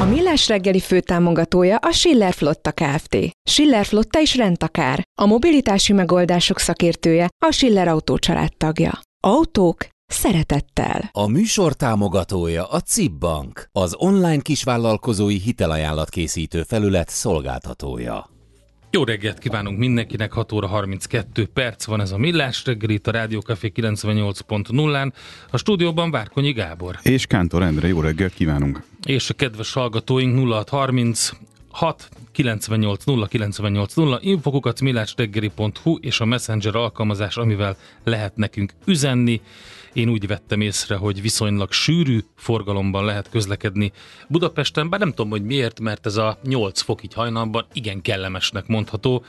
A Millás reggeli főtámogatója a Schiller Flotta Kft. Schiller Flotta is rendtakár. A mobilitási megoldások szakértője a Schiller Autó tagja. Autók szeretettel. A műsor támogatója a CIP Bank, az online kisvállalkozói hitelajánlat készítő felület szolgáltatója. Jó reggelt kívánunk mindenkinek, 6 óra 32 perc van ez a Millás reggel itt a Rádiókafé 98.0-án. A stúdióban Várkonyi Gábor. És Kántor Endre, jó reggelt kívánunk! És a kedves hallgatóink 0630 6 98 0 98 0 infokukat millásreggeli.hu és a Messenger alkalmazás, amivel lehet nekünk üzenni. Én úgy vettem észre, hogy viszonylag sűrű forgalomban lehet közlekedni Budapesten, bár nem tudom, hogy miért, mert ez a 8 fok így hajnalban igen kellemesnek mondható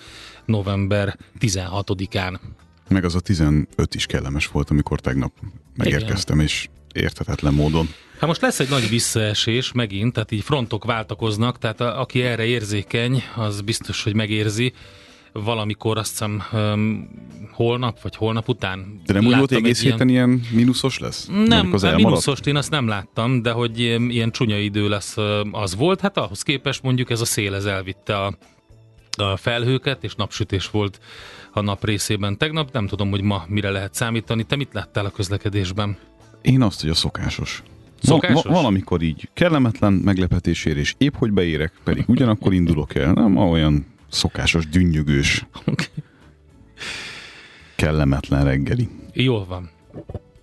november 16-án. Meg az a 15 is kellemes volt, amikor tegnap megérkeztem, igen. és értetetlen módon. Hát most lesz egy nagy visszaesés megint, tehát így frontok váltakoznak, tehát a, aki erre érzékeny, az biztos, hogy megérzi valamikor azt hiszem um, holnap, vagy holnap után. De nem úgy volt egész héten ilyen... ilyen mínuszos lesz? Nem, a mínuszost én azt nem láttam, de hogy ilyen, ilyen csúnya idő lesz, az volt. Hát ahhoz képest mondjuk ez a szél ez elvitte a, a felhőket, és napsütés volt a nap részében tegnap. Nem tudom, hogy ma mire lehet számítani. Te mit láttál a közlekedésben? Én azt, hogy a szokásos. Szokásos? Val- valamikor így kellemetlen meglepetésért, és épp hogy beérek, pedig ugyanakkor indulok el. Nem olyan szokásos, dünnyögős, okay. kellemetlen reggeli. Jól van.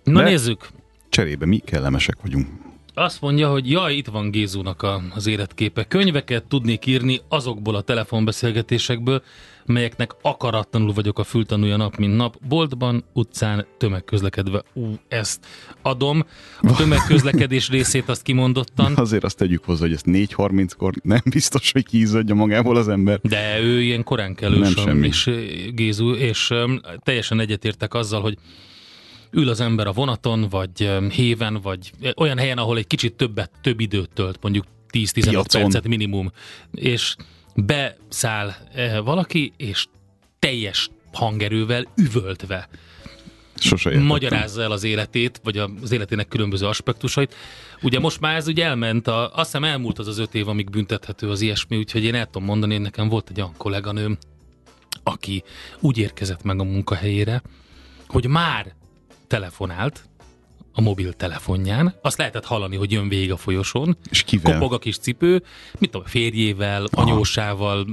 Na De nézzük. Cserébe mi kellemesek vagyunk. Azt mondja, hogy jaj, itt van Gézónak a, az életképe. Könyveket tudnék írni azokból a telefonbeszélgetésekből, melyeknek akaratlanul vagyok a fültanúja nap, mint nap. Boltban, utcán, tömegközlekedve. Ú, ezt adom. A tömegközlekedés részét azt kimondottan. Azért azt tegyük hozzá, hogy ezt 4.30-kor nem biztos, hogy kiizzadja magából az ember. De ő ilyen korán kell nem semmi. és Gézu, és um, teljesen egyetértek azzal, hogy ül az ember a vonaton, vagy héven, vagy olyan helyen, ahol egy kicsit többet, több időt tölt, mondjuk 10-15 percet minimum, és beszáll valaki, és teljes hangerővel, üvöltve Sose magyarázza el az életét, vagy az életének különböző aspektusait. Ugye most már ez ugye elment, a, azt hiszem elmúlt az az öt év, amíg büntethető az ilyesmi, úgyhogy én el tudom mondani, hogy nekem volt egy olyan kolléganőm, aki úgy érkezett meg a munkahelyére, hogy már telefonált a mobiltelefonján, azt lehetett hallani, hogy jön végig a folyosón, és kivel? kopog a kis cipő, mit tudom, férjével, Aha. anyósával,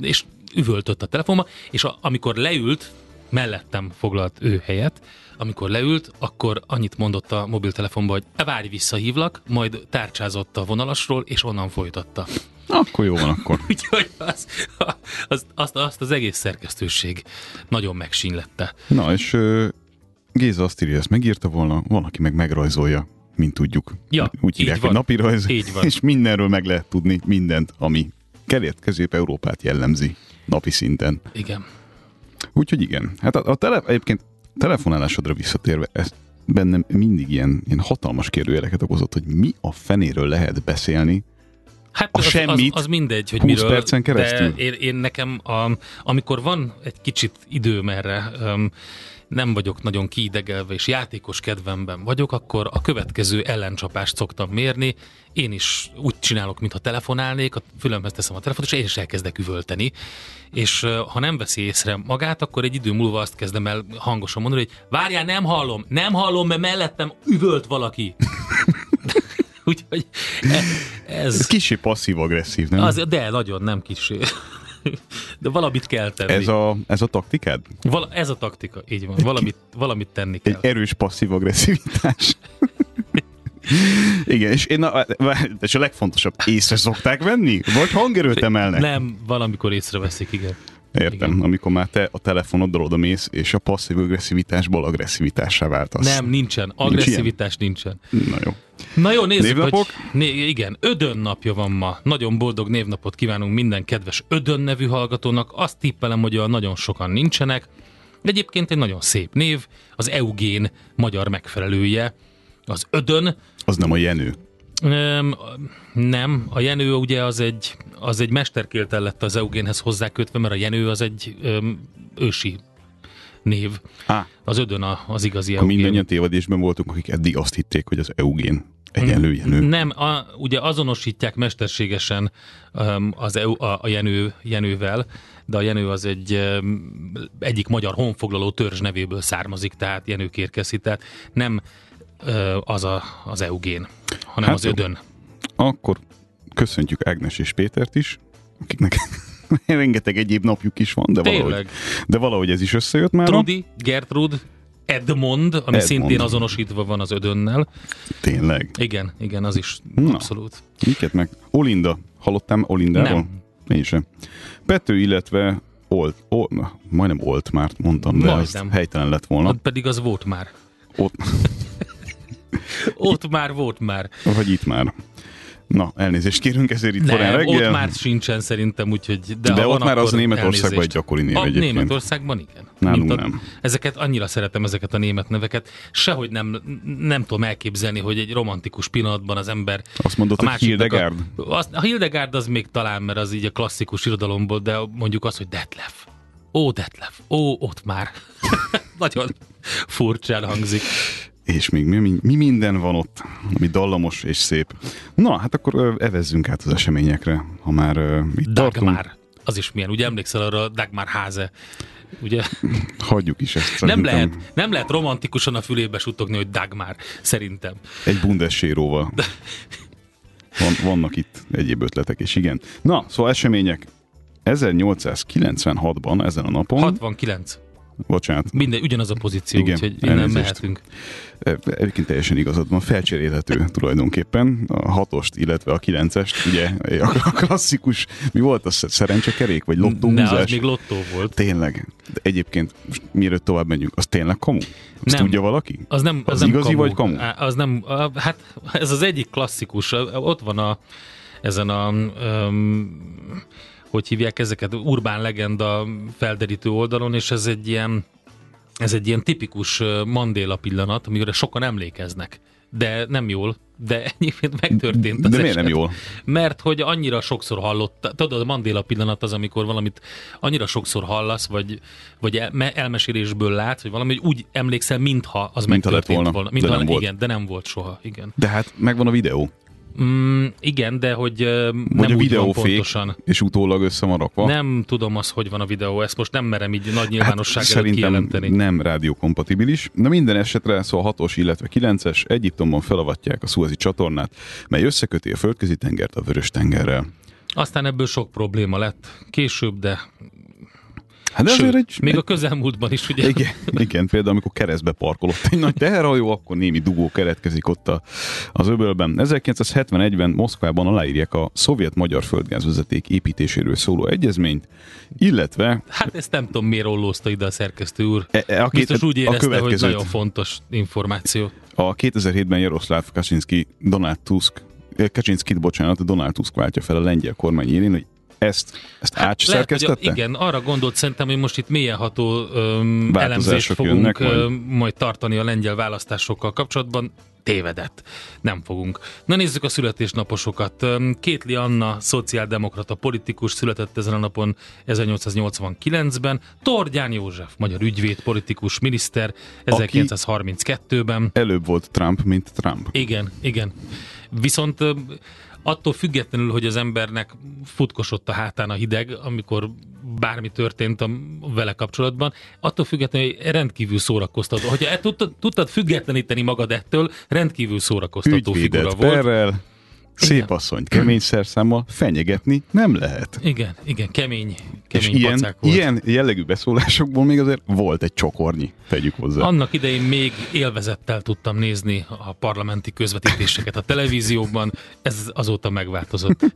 és üvöltött a telefonba, és a, amikor leült, mellettem foglalt ő helyet, amikor leült, akkor annyit mondott a mobiltelefonba, hogy e, várj, visszahívlak, majd tárcsázott a vonalasról, és onnan folytatta. Akkor jó van akkor. Úgyhogy az, az, azt, azt az egész szerkesztőség nagyon megsínlette. Na, és Géza azt írja, ezt megírta volna, valaki meg megrajzolja, mint tudjuk. Ja, Úgy hívják, hogy napi rajz, így van. és mindenről meg lehet tudni mindent, ami kelet-közép-európát jellemzi napi szinten. Igen. Úgyhogy igen. Hát a, a tele, egyébként telefonálásodra visszatérve, ez bennem mindig ilyen, ilyen hatalmas kérdőjeleket okozott, hogy mi a fenéről lehet beszélni Hát A az, semmit az, az mindegy, hogy 20 miről. percen keresztül? De én, én nekem, a, amikor van egy kicsit időm erre, um, nem vagyok nagyon kiidegelve, és játékos kedvemben vagyok, akkor a következő ellencsapást szoktam mérni. Én is úgy csinálok, mintha telefonálnék, a fülemhez teszem a telefont, és én is elkezdek üvölteni. És ha nem veszi észre magát, akkor egy idő múlva azt kezdem el hangosan mondani, hogy várjál, nem hallom, nem hallom, mert mellettem üvölt valaki. Úgyhogy e- ez... Ez kicsi passzív-agresszív, nem? Az, de nagyon, nem kicsi. De valamit kell tenni. Ez a, ez a taktikád? Val- ez a taktika, így van. Valamit, valamit tenni kell. Egy erős passzív-agresszivitás. Igen, és, én a, és a legfontosabb, észre szokták venni? Vagy hangerőt emelnek? Nem, valamikor észreveszik, igen. Értem, Igen. amikor már te a telefonoddal oda mész, és a passzív agresszivitásból agresszivitássá váltasz. Nem, nincsen. Agresszivitás nincsen. Na jó. Na jó, nézzük, Névnapok? hogy... Né- igen, Ödön napja van ma. Nagyon boldog névnapot kívánunk minden kedves Ödön nevű hallgatónak. Azt tippelem, hogy olyan nagyon sokan nincsenek. De egyébként egy nagyon szép név. Az Eugén magyar megfelelője. Az Ödön. Az nem a Jenő. Öm, nem, a Jenő ugye az egy, az egy mesterkéltel lett az Eugénhez hozzákötve, mert a Jenő az egy öm, ősi név. Á, Az Ödön a, az igazi Eugén. mindannyian tévedésben voltunk, akik eddig azt hitték, hogy az Eugén egyenlő Jenő. Nem, a, ugye azonosítják mesterségesen um, az EU, a, a Jenő, Jenővel, de a Jenő az egy um, egyik magyar honfoglaló törzs nevéből származik, tehát Jenő kérkeszi, tehát nem uh, az a, az Eugén, hanem Hát az jó. Ödön. Akkor köszöntjük Ágnes és Pétert is, akiknek rengeteg egyéb napjuk is van, de valahogy, de valahogy ez is összejött már. Trudi, Gertrud, Edmond, ami Edmond. szintén azonosítva van az Ödönnel. Tényleg. Igen, igen, az is Na. abszolút. Miket meg? Olinda. Hallottam Olindáról? Nem. Én sem. Pető, illetve Olt, Olt, na, majdnem Olt már mondtam, de Majdnem. helytelen lett volna. Ott pedig az volt már. Ott, Ott már volt már. vagy itt már. Na, elnézést kérünk ezért itt korán Nem, reggel. ott már sincsen szerintem, úgyhogy... De, De ott már az Németországban egy gyakori név a egyébként. Németországban igen. Nálunk a, nem. Ezeket annyira szeretem, ezeket a német neveket. Sehogy nem, nem tudom elképzelni, hogy egy romantikus pillanatban az ember... Azt mondod, a hogy Hildegard? A, az, a Hildegard az még talán, mert az így a klasszikus irodalomból, de mondjuk az, hogy Detlef. Ó, Detlef. Ó, ott már. Nagyon furcsán hangzik. És még mi, mi, mi minden van ott, ami dallamos és szép. Na, hát akkor evezzünk át az eseményekre, ha már ö, itt tartunk. Dagmar. Az is milyen, ugye emlékszel arra a Dagmar háze? Ugye? Hagyjuk is ezt. Nem lehet, nem lehet romantikusan a fülébe suttogni, hogy Dagmar, szerintem. Egy bundesséróval. Van, vannak itt egyéb ötletek is, igen. Na, szóval események. 1896-ban, ezen a napon, 69. bocsánat, Minden, ugyanaz a pozíció, Igen, úgyhogy innen elnézést. mehetünk. e, egyébként teljesen igazad van, felcserélhető tulajdonképpen a hatost, illetve a kilencest, ugye a klasszikus, mi volt az, szerencsekerék, vagy Ne, lottóhúzás? az még lottó volt. Tényleg. De egyébként, most mielőtt tovább menjünk, az tényleg kamu? Azt Nem. tudja valaki? Az nem, az, Az nem igazi kamu. vagy kamu? Az nem, hát ez az egyik klasszikus, ott van a, ezen a, um, hogy hívják ezeket, urbán legenda felderítő oldalon, és ez egy ilyen, ez egy ilyen tipikus Mandéla pillanat, amire sokan emlékeznek. De nem jól, de egyébként megtörtént az De miért nem eset. jól? Mert hogy annyira sokszor hallott, tudod, a Mandéla pillanat az, amikor valamit annyira sokszor hallasz, vagy, vagy el, elmesélésből látsz, vagy valami, hogy úgy emlékszel, mintha az lett megtörtént volna, volna. de Mintha, nem volt. igen, de nem volt soha, igen. De hát megvan a videó. Mm, igen, de hogy Vagy nem a videó fék, pontosan. és utólag össze van rakva. Nem tudom az, hogy van a videó, ezt most nem merem így nagy nyilvánosság hát, előtt kijelenteni. nem rádiókompatibilis. De minden esetre, szóval 6-os, illetve 9-es Egyiptomban felavatják a Szuezi csatornát, mely összeköti a földközi tengert a vörös tengerrel. Aztán ebből sok probléma lett később, de Hát Sőt, azért egy, még egy a közelmúltban is, ugye? Igen, igen, például amikor keresztbe parkolott egy nagy teherhajó, akkor némi dugó keretkezik ott a, az öbölben. 1971-ben Moszkvában aláírják a szovjet-magyar földgázvezeték építéséről szóló egyezményt, illetve Hát ezt nem tudom, miért ollózta ide a szerkesztő úr. e, e, a, két, Biztos úgy a érezte, hogy következőt. nagyon fontos információ. A 2007-ben Jaroszláv Kaczynski, Donald Tusk, Kaczynskit, bocsánat, Donald Tusk váltja fel a lengyel kormány élén, hogy ezt, ezt hát lehet, hogy a, igen, arra gondolt szerintem, hogy most itt mélyenható öm, elemzést fogunk jönnek öm, majd tartani a lengyel választásokkal kapcsolatban. tévedett. Nem fogunk. Na nézzük a születésnaposokat. Kétli Anna, szociáldemokrata politikus, született ezen a napon 1889-ben. Tordján József, magyar ügyvéd, politikus, miniszter 1932-ben. Előbb volt Trump, mint Trump. Igen, igen. Viszont attól függetlenül, hogy az embernek futkosott a hátán a hideg, amikor bármi történt a vele kapcsolatban, attól függetlenül rendkívül szórakoztató. Hogyha e tudtad, tudtad függetleníteni magad ettől, rendkívül szórakoztató Ügyvédet figura volt. perrel, szép asszonyt kemény szerszámmal fenyegetni nem lehet. Igen, igen, kemény, És kemény ilyen, pacák volt. ilyen jellegű beszólásokból még azért volt egy csokornyi, tegyük hozzá. Annak idején még élvezettel tudtam nézni a parlamenti közvetítéseket a televízióban, ez azóta megváltozott.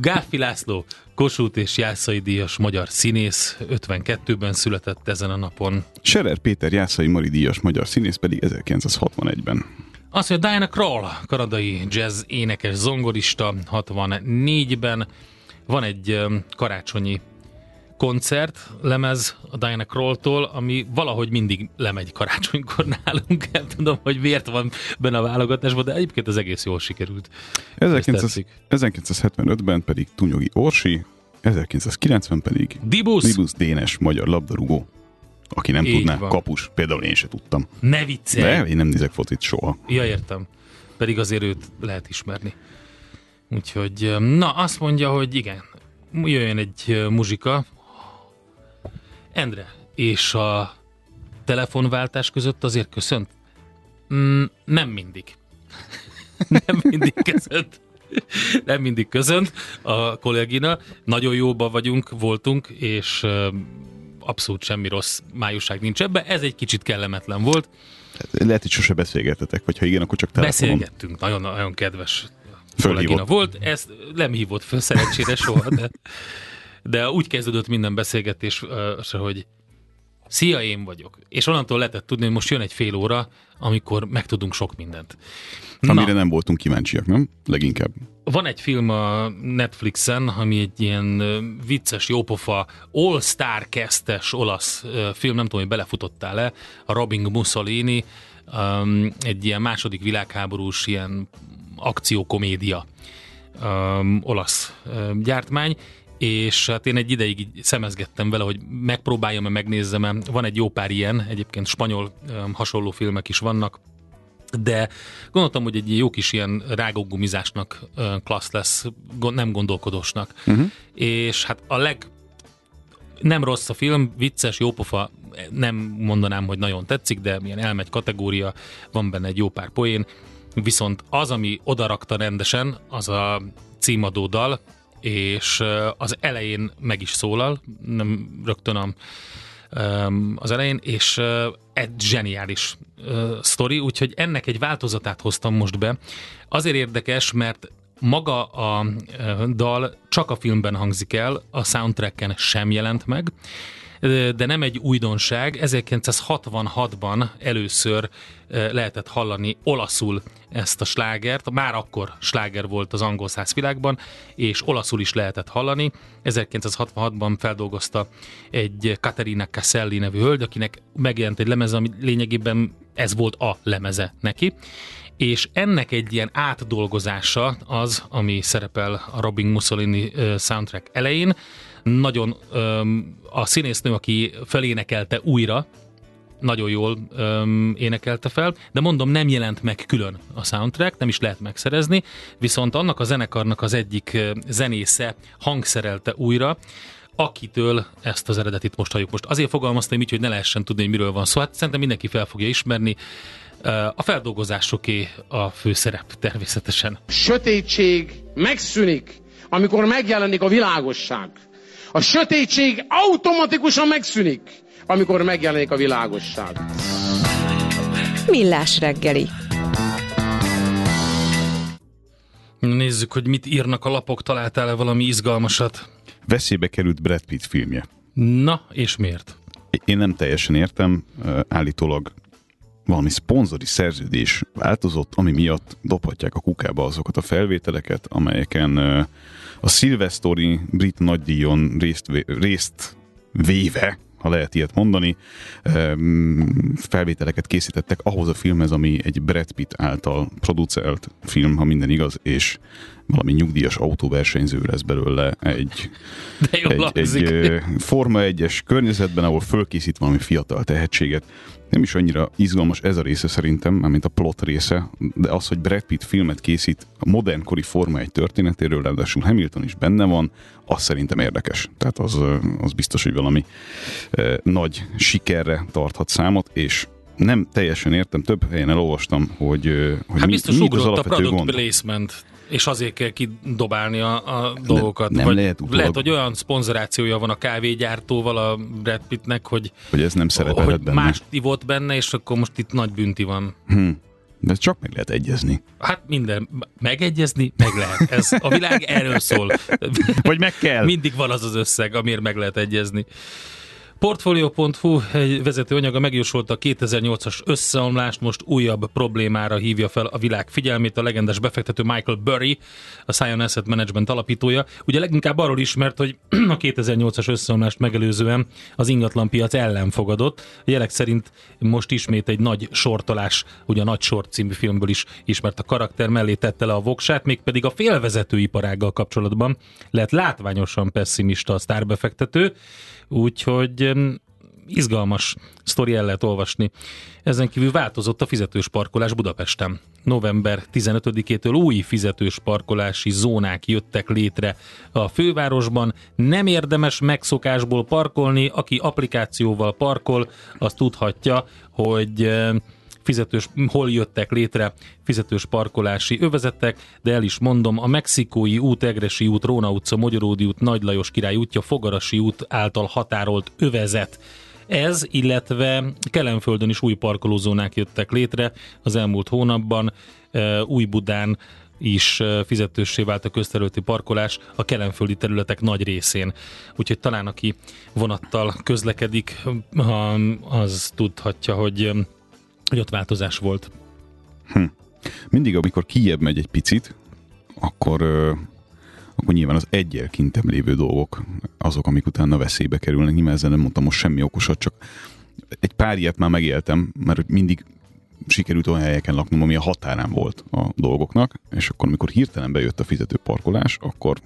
Gáfi László, Kossuth és Jászai díjas magyar színész, 52-ben született ezen a napon. Serer Péter Jászai Mari díjas magyar színész pedig 1961-ben. Azt mondja, Diana Krall, kanadai jazz énekes zongorista, 64-ben. Van egy karácsonyi koncert, lemez a Diana Krall-tól, ami valahogy mindig lemegy karácsonykor nálunk. Nem tudom, hogy miért van benne a válogatásban, de egyébként az egész jól sikerült. 1900, tetszik. 1975-ben pedig Tunyogi Orsi, 1990 pedig Dibusz, Libusz Dénes magyar labdarúgó. Aki nem Így tudná, van. kapus. Például én se tudtam. ne viccelj! De én nem nézek focit soha. Ja, értem. Pedig azért őt lehet ismerni. Úgyhogy, na, azt mondja, hogy igen, jöjjön egy muzsika. Endre, és a telefonváltás között azért köszönt? Mm, nem mindig. nem mindig köszönt. Nem mindig köszönt a kollégina. Nagyon jóban vagyunk, voltunk, és abszolút semmi rossz májusság nincs ebbe. Ez egy kicsit kellemetlen volt. Lehet, hogy sose beszélgetetek, vagy ha igen, akkor csak telefonon. Beszélgettünk, nagyon, nagyon kedves kollégina volt, ezt nem hívott föl szerencsére soha, de, de úgy kezdődött minden beszélgetés, hogy szia, én vagyok. És onnantól lehetett tudni, hogy most jön egy fél óra, amikor megtudunk sok mindent. Amire nem voltunk kíváncsiak, nem? Leginkább. Van egy film a Netflixen, ami egy ilyen vicces, jópofa, all-star kestes olasz film, nem tudom, hogy belefutottál-e, a Robin Mussolini, um, egy ilyen második világháborús ilyen akciókomédia um, olasz um, gyártmány, és hát én egy ideig így szemezgettem vele, hogy megpróbáljam-e, megnézzem-e. Van egy jó pár ilyen, egyébként spanyol hasonló filmek is vannak, de gondoltam, hogy egy jó kis ilyen rágógumizásnak klassz lesz, nem gondolkodósnak. Uh-huh. És hát a leg nem rossz a film, vicces, jópofa, nem mondanám, hogy nagyon tetszik, de milyen elmegy kategória, van benne egy jó pár poén, viszont az, ami odarakta rendesen, az a címadó dal, és az elején meg is szólal, nem rögtön a az elején, és egy zseniális sztori, úgyhogy ennek egy változatát hoztam most be. Azért érdekes, mert maga a dal csak a filmben hangzik el, a soundtracken sem jelent meg, de nem egy újdonság. 1966-ban először lehetett hallani olaszul ezt a slágert. Már akkor sláger volt az angol száz világban, és olaszul is lehetett hallani. 1966-ban feldolgozta egy Caterina Caselli nevű hölgy, akinek megjelent egy lemez, ami lényegében ez volt a lemeze neki. És ennek egy ilyen átdolgozása az, ami szerepel a Robin Mussolini soundtrack elején. Nagyon öm, a színésznő, aki felénekelte újra, nagyon jól öm, énekelte fel, de mondom, nem jelent meg külön a soundtrack, nem is lehet megszerezni, viszont annak a zenekarnak az egyik zenésze hangszerelte újra, akitől ezt az eredetit most halljuk. Most azért fogalmaztam így, hogy ne lehessen tudni, hogy miről van szó. Hát szerintem mindenki fel fogja ismerni. A feldolgozásoké a főszerep természetesen. sötétség megszűnik, amikor megjelenik a világosság. A sötétség automatikusan megszűnik, amikor megjelenik a világosság. Millás reggeli. Nézzük, hogy mit írnak a lapok, találtál-e valami izgalmasat? Veszélybe került Brad Pitt filmje. Na, és miért? Én nem teljesen értem, ö, állítólag valami szponzori szerződés változott, ami miatt dobhatják a kukába azokat a felvételeket, amelyeken ö, a szilvesztori brit nagydíjon részt, részt véve, ha lehet ilyet mondani. Felvételeket készítettek ahhoz a filmhez, ami egy Brad Pitt által producerált film, ha minden igaz, és valami nyugdíjas autóversenyző lesz belőle egy, De egy, egy Forma 1-es környezetben, ahol fölkészít valami fiatal tehetséget. Nem is annyira izgalmas ez a része szerintem, mint a plot része, de az, hogy Brad Pitt filmet készít a modernkori Forma 1 történetéről, ráadásul Hamilton is benne van, az szerintem érdekes. Tehát az, az biztos, hogy valami eh, nagy sikerre tarthat számot, és nem teljesen értem, több helyen elolvastam, hogy, hogy hát mi, biztos mi az a alapvető product gond. placement és azért kell kidobálni a, a dolgokat. nem Vagy lehet utólag- lehet, hogy olyan szponzorációja van a kávégyártóval a Brad Pittnek, hogy, hogy ez nem szerepelhet hogy benne. mást ivott benne, és akkor most itt nagy bünti van. Hm. De csak meg lehet egyezni. Hát minden megegyezni, meg lehet. Ez a világ erről szól. Vagy meg kell. Mindig van az az összeg, amiért meg lehet egyezni. Portfolio.hu egy vezető anyaga megjósolta a 2008-as összeomlást, most újabb problémára hívja fel a világ figyelmét. A legendás befektető Michael Burry, a Scion Asset Management alapítója. Ugye leginkább arról ismert, hogy a 2008-as összeomlást megelőzően az ingatlanpiac ellen fogadott. A jelek szerint most ismét egy nagy sortolás, ugye a Nagy Sort című filmből is ismert a karakter mellé tette le a voksát, mégpedig a félvezető iparággal kapcsolatban lehet látványosan pessimista a sztárbefektető, úgyhogy izgalmas sztori el lehet olvasni. Ezen kívül változott a fizetős parkolás Budapesten. November 15-től új fizetős parkolási zónák jöttek létre a fővárosban. Nem érdemes megszokásból parkolni, aki applikációval parkol, az tudhatja, hogy em, fizetős, hol jöttek létre fizetős parkolási övezetek, de el is mondom, a Mexikói út, Egresi út, Róna utca, Magyaródi út, Nagy Lajos király útja, Fogarasi út által határolt övezet. Ez, illetve Kelenföldön is új parkolózónák jöttek létre az elmúlt hónapban, új Budán is fizetőssé vált a közterületi parkolás a kelenföldi területek nagy részén. Úgyhogy talán aki vonattal közlekedik, az tudhatja, hogy hogy ott változás volt. Hm. Mindig, amikor kijebb megy egy picit, akkor, akkor nyilván az egyel kintem lévő dolgok azok, amik utána veszélybe kerülnek. Nyilván ezzel nem mondtam most semmi okosat, csak egy pár ilyet már megéltem, mert mindig sikerült olyan helyeken laknom, ami a határán volt a dolgoknak, és akkor, amikor hirtelen bejött a fizető parkolás, akkor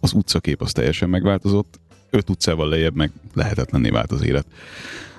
az utcakép az teljesen megváltozott, öt utcával lejjebb meg lehetetlenné vált az élet.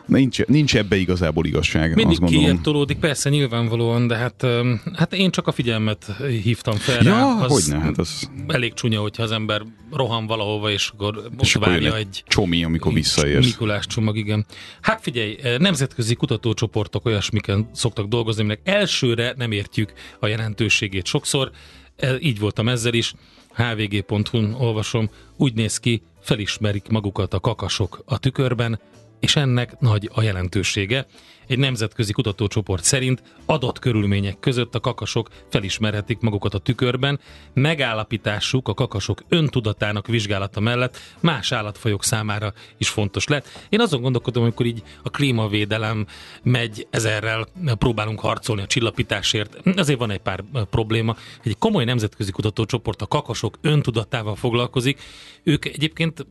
Nincs, nincs ebbe igazából igazság, Mindig azt gondolom. kijebb tolódik, persze nyilvánvalóan, de hát, hát én csak a figyelmet hívtam fel Ja, rá. Az hogyne, hát az- Elég csúnya, hogyha az ember rohan valahova, és akkor ott És akkor várja egy egy csomi, amikor visszaérsz. Mikulás csomag, igen. Hát figyelj, nemzetközi kutatócsoportok olyasmiken szoktak dolgozni, aminek elsőre nem értjük a jelentőségét sokszor. E, Így voltam ezzel is. hvg.hu-n olvasom, úgy néz ki, felismerik magukat a kakasok a tükörben, és ennek nagy a jelentősége. Egy nemzetközi kutatócsoport szerint adott körülmények között a kakasok felismerhetik magukat a tükörben, megállapításuk a kakasok öntudatának vizsgálata mellett más állatfajok számára is fontos lett. Én azon gondolkodom, amikor így a klímavédelem megy, ezerrel próbálunk harcolni a csillapításért, azért van egy pár probléma. Egy komoly nemzetközi kutatócsoport a kakasok öntudatával foglalkozik. Ők egyébként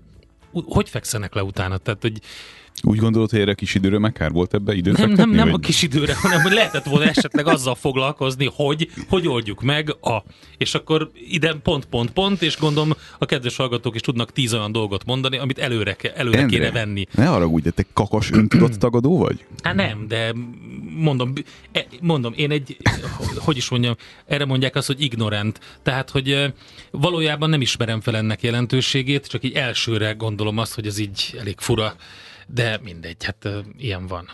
hogy fekszenek le utána? Tehát, hogy Úgy gondolod, hogy erre kis időre meg kár volt ebbe időt nem, nem, nem a vagy? kis időre, hanem hogy lehetett volna esetleg azzal foglalkozni, hogy hogy oldjuk meg a... És akkor ide pont, pont, pont, és gondolom a kedves hallgatók is tudnak tíz olyan dolgot mondani, amit előre, ke, előre Endre, kéne venni. Ne haragudj, de te kakas öntudattagadó vagy? Hát nem, de mondom, e- mondom, én egy, hogy is mondjam, erre mondják azt, hogy ignorant. Tehát, hogy valójában nem ismerem fel ennek jelentőségét, csak így elsőre gondolom azt, hogy ez így elég fura, de mindegy, hát ilyen van.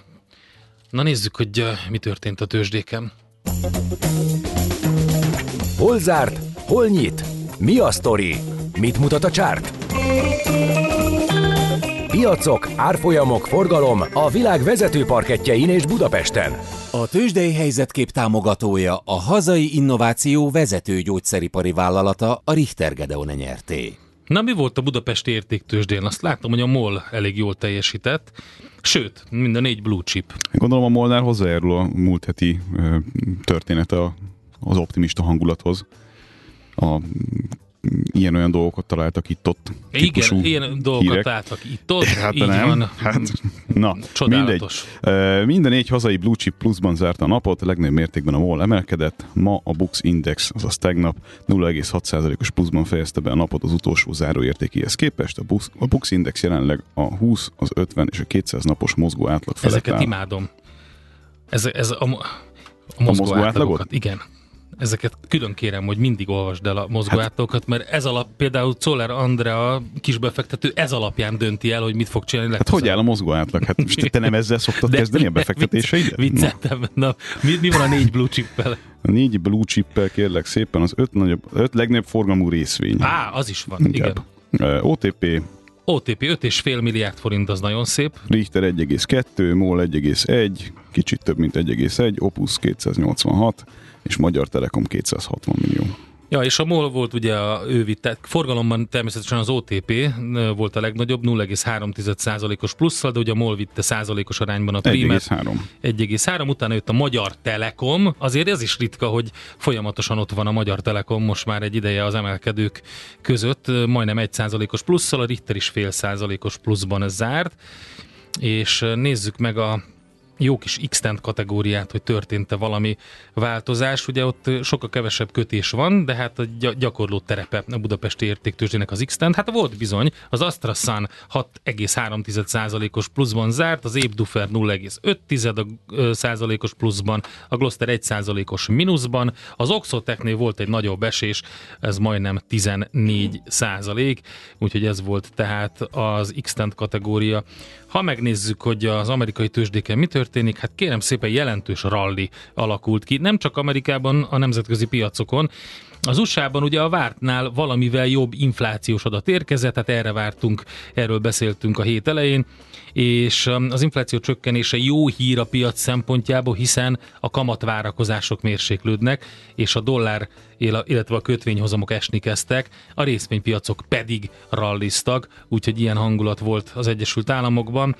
Na nézzük, hogy mi történt a tőzsdéken. Hol zárt? Hol nyit? Mi a sztori? Mit mutat a csárt? Piacok, árfolyamok, forgalom a világ vezető parketjein és Budapesten. A tőzsdei helyzetkép támogatója a hazai innováció vezető gyógyszeripari vállalata a Richter Gedeon nyerté. Na mi volt a Budapesti értéktőzsdén? Azt láttam, hogy a MOL elég jól teljesített, sőt, mind a négy blue chip. Gondolom a Molnár hozzájárul a múlt heti története az optimista hangulathoz. A ilyen-olyan dolgokat találtak itt-ott. Igen, ilyen dolgokat hírek. láttak itt-ott, Hát így nem. van. Hát, na, Csodálatos. mindegy. Minden négy hazai blue chip pluszban zárta a napot, legnagyobb mértékben a MOL emelkedett. Ma a Bux Index, azaz tegnap 0,6%-os pluszban fejezte be a napot az utolsó záróértékéhez képest. A Bux, a Bux Index jelenleg a 20, az 50 és a 200 napos mozgó átlag felett Ezeket áll. imádom. Ez, ez a, a mozgó, mozgó átlagokat? átlagot? Igen. Ezeket külön kérem, hogy mindig olvasd el a mozgó átlagokat, mert ez alap, például Czoller Andrea kisbefektető ez alapján dönti el, hogy mit fog csinálni Hát hogy áll a mozgó átlag? Hát most te nem ezzel szoktad kezdeni a befektetéseidet? Vicc, vicceltem. Na, mi, mi van a négy blue chippel? A négy blue chip kérlek szépen az öt, nagyobb, öt legnagyobb forgalmú részvény. Á, az is van, igen. Ö, OTP, OTP 5,5 milliárd forint, az nagyon szép. Richter 1,2, MOL 1,1, kicsit több mint 1,1, Opus 286, és Magyar Telekom 260 millió. Ja, és a MOL volt ugye a ő vitt, tehát forgalomban természetesen az OTP volt a legnagyobb, 0,3%-os plusszal, de ugye a MOL vitte százalékos arányban a prímet. 1,3. 1,3, utána jött a Magyar Telekom, azért ez is ritka, hogy folyamatosan ott van a Magyar Telekom most már egy ideje az emelkedők között, majdnem 1%-os plusszal, a Richter is fél százalékos pluszban zárt, és nézzük meg a jó kis x kategóriát, hogy történt-e valami változás. Ugye ott sokkal kevesebb kötés van, de hát a gy- gyakorló terepe a budapesti értéktőzsdének az x Hát volt bizony, az AstraZan 6,3%-os pluszban zárt, az Ébdufer 0,5 százalékos pluszban, a Gloster 1%-os mínuszban, az Oxotechnél volt egy nagyobb esés, ez majdnem 14 százalék, úgyhogy ez volt tehát az x kategória. Ha megnézzük, hogy az amerikai tőzsdéken mi történik, hát kérem szépen jelentős ralli alakult ki, nem csak Amerikában, a nemzetközi piacokon, az USA-ban ugye a vártnál valamivel jobb inflációs adat érkezett, tehát erre vártunk, erről beszéltünk a hét elején, és um, az infláció csökkenése jó hír a piac szempontjából, hiszen a kamatvárakozások mérséklődnek, és a dollár, illetve a kötvényhozamok esni kezdtek, a részvénypiacok pedig ralliztak, úgyhogy ilyen hangulat volt az Egyesült Államokban.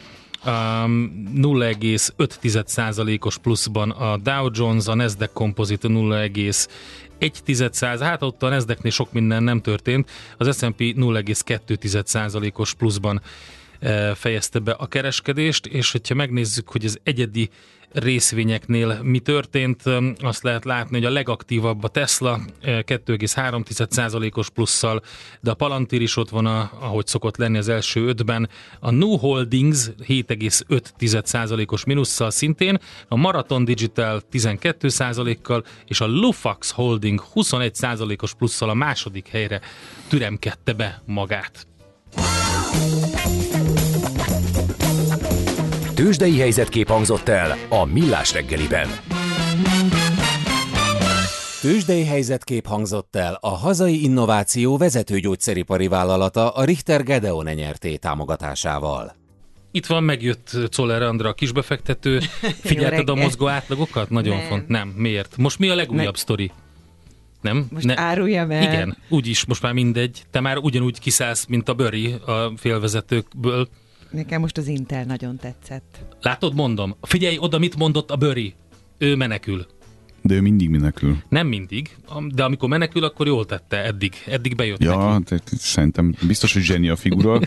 Um, 0,5%-os pluszban a Dow Jones, a Nasdaq Composite 0,1 hát ott a Nasdaqnél sok minden nem történt, az S&P 0,2%-os pluszban eh, fejezte be a kereskedést, és hogyha megnézzük, hogy az egyedi részvényeknél mi történt, azt lehet látni, hogy a legaktívabb a Tesla eh, 2,3%-os plusszal, de a Palantir is ott van, a, ahogy szokott lenni az első ötben, a New Holdings 7,5%-os mínusszal szintén, a Marathon Digital 12%-kal, és a Lufax Holding 21%-os plusszal a második helyre türemkedte be magát. Tőzsdei helyzetkép hangzott el a Millás reggeliben. Tőzsdei helyzetkép hangzott el a hazai innováció vezető gyógyszeripari vállalata a Richter Gedeon nyerté támogatásával. Itt van, megjött Czoller Andra, a kisbefektető. Figyelted a mozgó átlagokat? Nagyon Nem. font. Nem. Miért? Most mi a legújabb Meg- sztori? Nem? Most áruljam el? Igen, úgyis most már mindegy. Te már ugyanúgy kiszállsz, mint a Böri a félvezetőkből. Nekem most az Intel nagyon tetszett. Látod, mondom. Figyelj oda, mit mondott a Böri. Ő menekül. De ő mindig menekül. Nem mindig, de amikor menekül, akkor jól tette eddig. Eddig bejött Ja, neki. tehát szerintem biztos, hogy zseni a figura,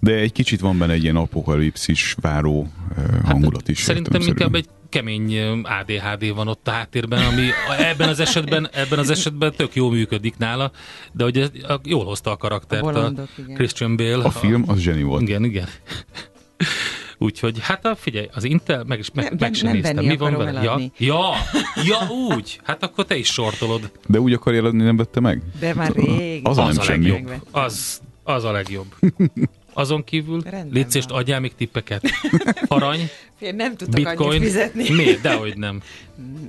de egy kicsit van benne egy ilyen apokalipszis váró uh, hangulat is. Hát Szerintem értelemszerűen. inkább egy kemény ADHD van ott a háttérben, ami ebben az esetben, ebben az esetben tök jó működik nála, de hogy a- jól hozta a karaktert A a, bolondok, igen. Christian Bale. A film az zseni volt. Igen, igen. Úgyhogy, hát a, figyelj, az Intel, meg, is, meg, Nem- meg sem nem néztem. venni Mi van vele? Ja, ja, ja, úgy. Hát akkor te is sortolod. De úgy akarja eladni, nem vette meg? De már rég. Az a Az nem a legjobb. Az, az a legjobb. Azon kívül, van. adjál még tippeket. Arany, Fél nem tudtak bitcoin. fizetni. Miért? Dehogy nem.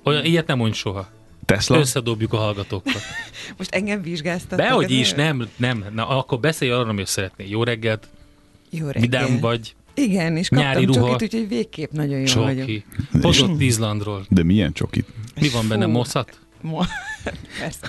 Olyan, ilyet nem mondj soha. Tesla? Összedobjuk a hallgatókat. Most engem vizsgáztattak. Dehogy az is, nem, nem. Na, akkor beszélj arra, amit szeretnél. Jó reggelt, Jó reggel. vidám vagy, Igen, és kaptam Nyári ruha. csokit, úgyhogy végképp nagyon jó vagyok. csoki. Hozott Izlandról. De milyen csokit? Mi van benne, moszat? Mo- Persze.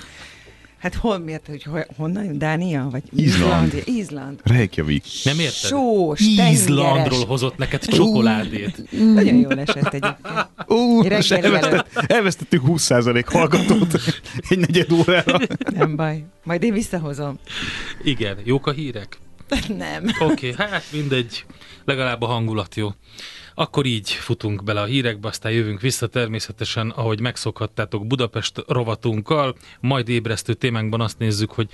Hát hol, miért, hogy hol, honnan? Dánia? Vagy Izland. Izland. Izland. Reykjavik. Nem érted? Sós, Izlandról tengeres. hozott neked csokoládét. Nagyon jól esett egyébként. Ó, Reggel és elvesztett, elvesztettük 20% hallgatót egy negyed órára. Nem baj. Majd én visszahozom. Igen, jók a hírek? Nem. Oké, okay, hát mindegy, legalább a hangulat jó. Akkor így futunk bele a hírekbe, aztán jövünk vissza természetesen, ahogy megszokhattátok Budapest rovatunkkal, majd ébresztő témánkban azt nézzük, hogy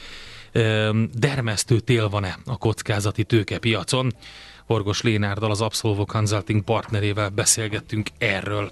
e, dermesztő tél van-e a kockázati tőkepiacon. Horgos Lénárdal, az Absolvo Consulting partnerével beszélgettünk erről.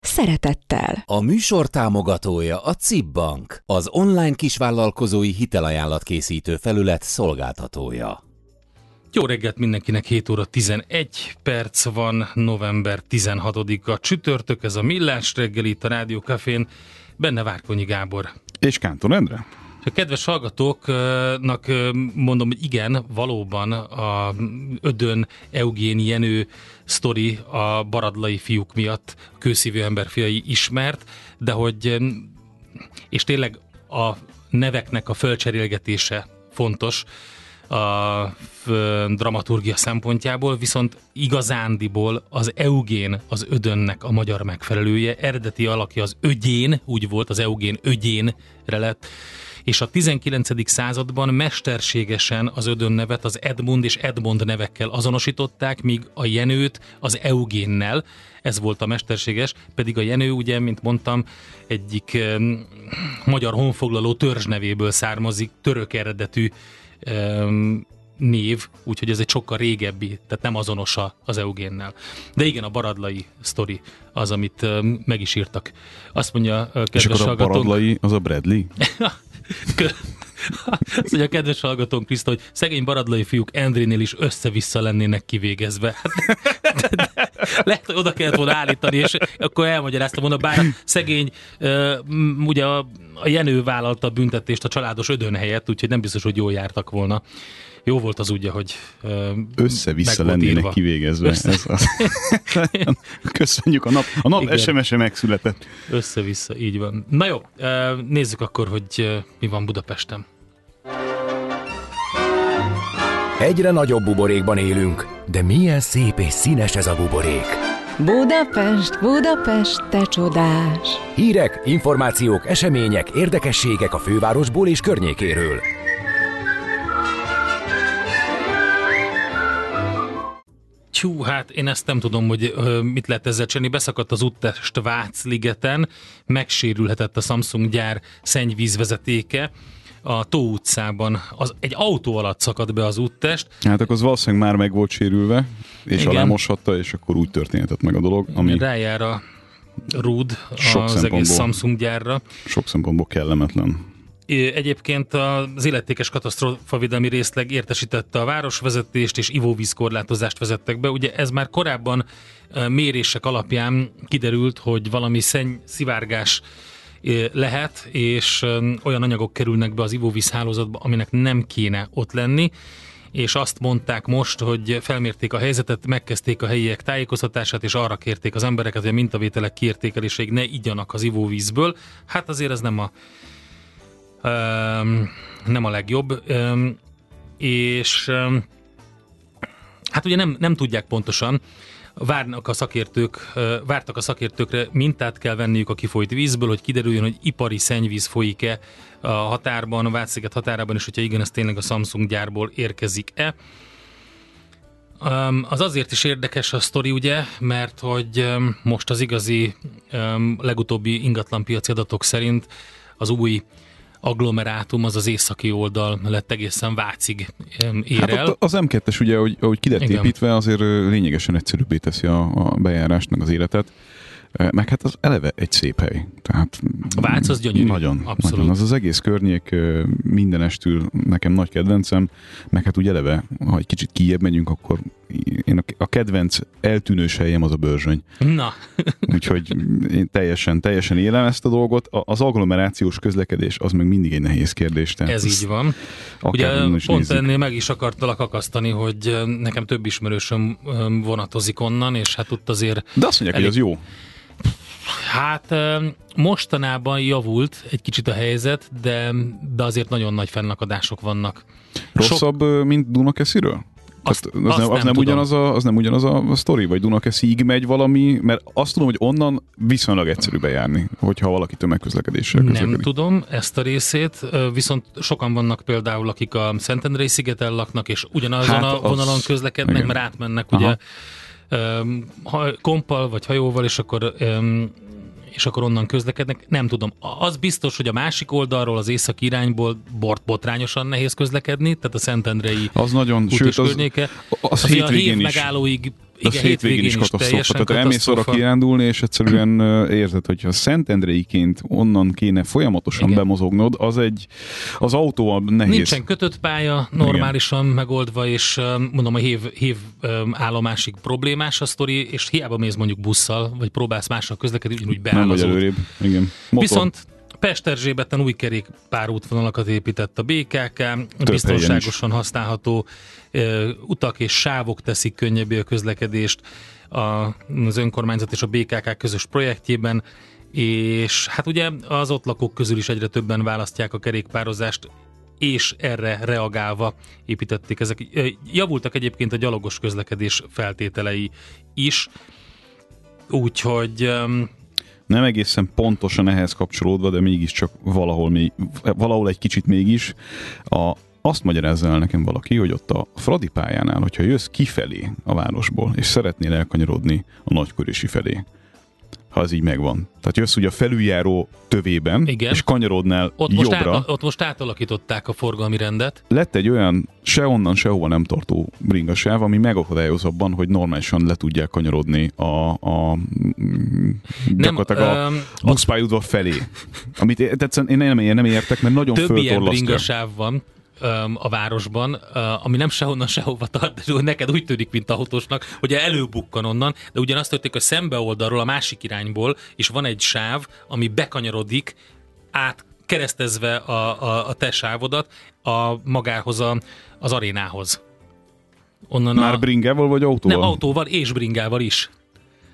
szeretettel. A műsor támogatója a CIP Bank, az online kisvállalkozói hitelajánlat készítő felület szolgáltatója. Jó reggelt mindenkinek, 7 óra 11 perc van, november 16-a csütörtök, ez a Millás reggel itt a Rádió Cafén, benne Várkonyi Gábor. És Kántor Endre? A kedves hallgatóknak mondom, hogy igen, valóban a Ödön Eugén Jenő sztori a baradlai fiúk miatt kőszívő ember fiai ismert, de hogy és tényleg a neveknek a fölcserélgetése fontos, a dramaturgia szempontjából, viszont igazándiból az Eugén az ödönnek a magyar megfelelője. Eredeti alakja az ögyén, úgy volt, az Eugén ögyénre lett, és a 19. században mesterségesen az ödön nevet az Edmund és Edmond nevekkel azonosították, míg a Jenőt az Eugénnel, ez volt a mesterséges, pedig a Jenő, ugye, mint mondtam, egyik um, magyar honfoglaló törzs nevéből származik, török eredetű um, név, úgyhogy ez egy sokkal régebbi, tehát nem azonos az Eugénnel. De igen, a baradlai sztori az, amit meg is írtak. Azt mondja a kedves És akkor a baradlai, az a Bradley? Azt mondja a kedves hallgatónk Kriszta, hogy szegény baradlai fiúk Endrénél is össze-vissza lennének kivégezve. Hát, lehet, hogy oda kellett volna állítani, és akkor elmagyaráztam volna, bár szegény, uh, ugye a, a Jenő vállalta a büntetést a családos ödön helyett, úgyhogy nem biztos, hogy jól jártak volna. Jó volt az ugye, hogy uh, Össze-vissza lennének írva. kivégezve. Össze- Ez az. Köszönjük, a nap, a nap Igen. SMS-e megszületett. Össze-vissza, így van. Na jó, uh, nézzük akkor, hogy uh, mi van Budapesten. Egyre nagyobb buborékban élünk, de milyen szép és színes ez a buborék. Budapest, Budapest, te csodás! Hírek, információk, események, érdekességek a fővárosból és környékéről. Tyú, hát én ezt nem tudom, hogy mit lehet ezzel csinálni. Beszakadt az úttest Václigeten, megsérülhetett a Samsung gyár szennyvízvezetéke a Tó utcában. Az, egy autó alatt szakadt be az úttest. Hát akkor az valószínűleg már meg volt sérülve, és Igen. alámoshatta, és akkor úgy történhetett meg a dolog, ami Rájár a rúd Sok az egész. Samsung gyárra. sok szempontból kellemetlen. Egyébként az illetékes katasztrófavédelmi részleg értesítette a városvezetést, és ivóvízkorlátozást vezettek be. Ugye ez már korábban mérések alapján kiderült, hogy valami szenny szivárgás lehet, és olyan anyagok kerülnek be az ivóvíz hálózatba, aminek nem kéne ott lenni és azt mondták most, hogy felmérték a helyzetet, megkezdték a helyiek tájékoztatását, és arra kérték az embereket, hogy a mintavételek kiértékeléséig ne igyanak az ivóvízből. Hát azért ez nem a nem a legjobb, és hát ugye nem, nem tudják pontosan, várnak a szakértők, vártak a szakértőkre, mintát kell venniük a kifolyt vízből, hogy kiderüljön, hogy ipari szennyvíz folyik-e a határban, a Vátsziget határában, és hogyha igen, ez tényleg a Samsung gyárból érkezik-e. Az azért is érdekes a sztori, ugye, mert hogy most az igazi legutóbbi ingatlanpiaci adatok szerint az új agglomerátum, az az északi oldal lett egészen Vácig ér Hát el. ott az M2-es ugye, ahogy, ahogy ki lett építve, azért lényegesen egyszerűbbé teszi a, a bejárást, meg az életet. Meg hát az eleve egy szép hely. Tehát A Vác az gyönyörű. Nagyon, Abszolút. nagyon. Az az egész környék mindenestül nekem nagy kedvencem, meg hát úgy eleve, ha egy kicsit kijebb megyünk, akkor én a- kedvenc eltűnős helyem az a Börzsöny. Na, Úgyhogy én teljesen, teljesen élem ezt a dolgot. Az agglomerációs közlekedés az meg mindig egy nehéz kérdés. Tehát ez így van. Ugye pont nézzük. ennél meg is akartalak akasztani, hogy nekem több ismerősöm vonatozik onnan, és hát ott azért De azt mondják, elég- hogy az jó. Hát mostanában javult egy kicsit a helyzet, de, de azért nagyon nagy fennakadások vannak. Rosszabb, ö, mint Dunakesziről? Azt- az, azt nem, az, nem nem ugyanaz a, az nem ugyanaz a, a sztori, vagy Dunakesziig megy valami, mert azt tudom, hogy onnan viszonylag egyszerű bejárni, hogyha valaki tömegközlekedéssel Nem közlekedik. tudom ezt a részét, viszont sokan vannak például, akik a Szentendrei szigeten laknak, és ugyanazon Hát a az- vonalon közlekednek, igen. mert átmennek Aha. ugye ha, kompal vagy hajóval, és akkor és akkor onnan közlekednek. Nem tudom. Az biztos, hogy a másik oldalról, az északi irányból bort botrányosan nehéz közlekedni, tehát a Szentendrei Az nagyon, sőt, az, környéke. az, Az, hogy a hív hétvégén is. megállóig Az igen, hétvégén is katasztrófa. Tehát elmész arra kirándulni, és egyszerűen érzed, hogy ha Szentendreiként onnan kéne folyamatosan Igen. bemozognod, az egy, az autóval nehéz. Nincsen kötött pálya, normálisan Igen. megoldva, és mondom, a hív, hív állomásig problémás a sztori, és hiába mész mondjuk busszal, vagy próbálsz mással közlekedni, ugyanúgy beáll nem vagy előrébb. Igen. Motor. Viszont Pesterzsébeten új kerékpárútvonalakat épített a BKK, biztonságosan használható ö, utak és sávok teszik könnyebbé a közlekedést a, az önkormányzat és a BKK közös projektjében, és hát ugye az ott lakók közül is egyre többen választják a kerékpározást, és erre reagálva építették ezek. Javultak egyébként a gyalogos közlekedés feltételei is, úgyhogy nem egészen pontosan ehhez kapcsolódva, de mégiscsak valahol, még, valahol egy kicsit mégis. A, azt magyarázza el nekem valaki, hogy ott a Fradi pályánál, hogyha jössz kifelé a városból, és szeretnél elkanyarodni a nagykörösi felé, ha ez így megvan. Tehát jössz ugye a felüljáró tövében, Igen. és kanyarodnál ott most, jobbra. át, ott most átalakították a forgalmi rendet. Lett egy olyan sehonnan, sehova nem tartó bringasáv, ami megakadályoz abban, hogy normálisan le tudják kanyarodni a, a gyakorlatilag a öm, buszpályaudvar felé. Amit egyszerűen én nem, én nem értek, mert nagyon több ilyen föltorlasztja. bringasáv van a városban, ami nem sehonnan sehova tart, de neked úgy tűnik, mint autósnak, hogy előbukkan onnan, de ugyanazt történik, hogy szembe oldalról, a másik irányból, és van egy sáv, ami bekanyarodik át keresztezve a, a, a te sávodat a magához a, az arénához. Onnan Már a, bringával vagy autóval? nem, autóval és bringával is.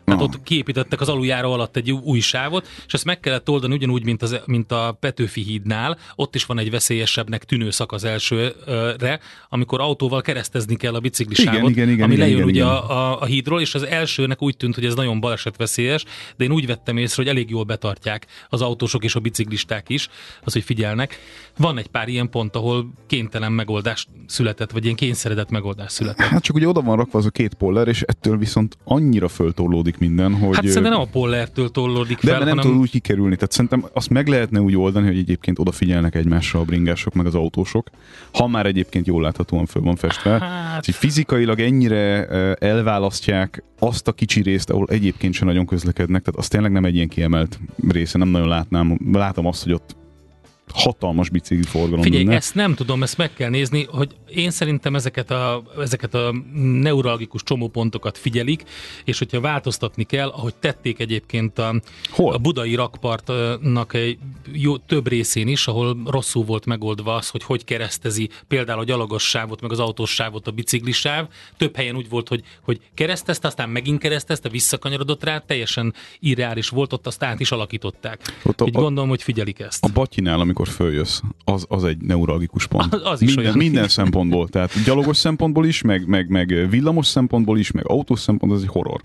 Tehát ott kiépítettek az aluljáró alatt egy új sávot, és ezt meg kellett oldani ugyanúgy, mint, az, mint a Petőfi hídnál. Ott is van egy veszélyesebbnek tűnő szakasz elsőre, amikor autóval keresztezni kell a biciklisávot, Igen, igen, igen, ami igen, lejön igen, ugye igen. A, a, a hídról, és az elsőnek úgy tűnt, hogy ez nagyon balesetveszélyes, de én úgy vettem észre, hogy elég jól betartják az autósok és a biciklisták is, az, hogy figyelnek. Van egy pár ilyen pont, ahol kénytelen megoldás született, vagy ilyen kényszeredett megoldás született. Hát csak ugye oda van rakva az a két poller, és ettől viszont annyira föltorlódik minden, hogy... Hát szerintem nem a pollertől tollódik de fel, nem hanem... tudod úgy kikerülni. Tehát szerintem azt meg lehetne úgy oldani, hogy egyébként odafigyelnek egymásra a bringások, meg az autósok. Ha már egyébként jól láthatóan föl van festve. Hát- Hogy fizikailag ennyire elválasztják azt a kicsi részt, ahol egyébként sem nagyon közlekednek. Tehát az tényleg nem egy ilyen kiemelt része. Nem nagyon látnám. Látom azt, hogy ott hatalmas bicikli forgalom Figyelj, lenne. ezt nem tudom, ezt meg kell nézni, hogy én szerintem ezeket a, ezeket a neuralgikus csomópontokat figyelik, és hogyha változtatni kell, ahogy tették egyébként a, Hol? a budai rakpartnak egy jó, több részén is, ahol rosszul volt megoldva az, hogy hogy keresztezi például a gyalogos sávot, meg az autós sávot a biciklisáv. Több helyen úgy volt, hogy, hogy keresztezte, aztán megint keresztezte, visszakanyarodott rá, teljesen irreális volt, ott azt át is alakították. Ott a- Úgy a- gondolom, hogy figyelik ezt. A Batyinál, amikor följössz, az, az egy neuralgikus pont. Az- az is minden, olyan. minden szempontból. Tehát gyalogos szempontból is, meg, meg, meg villamos szempontból is, meg autós szempontból, ez egy horror.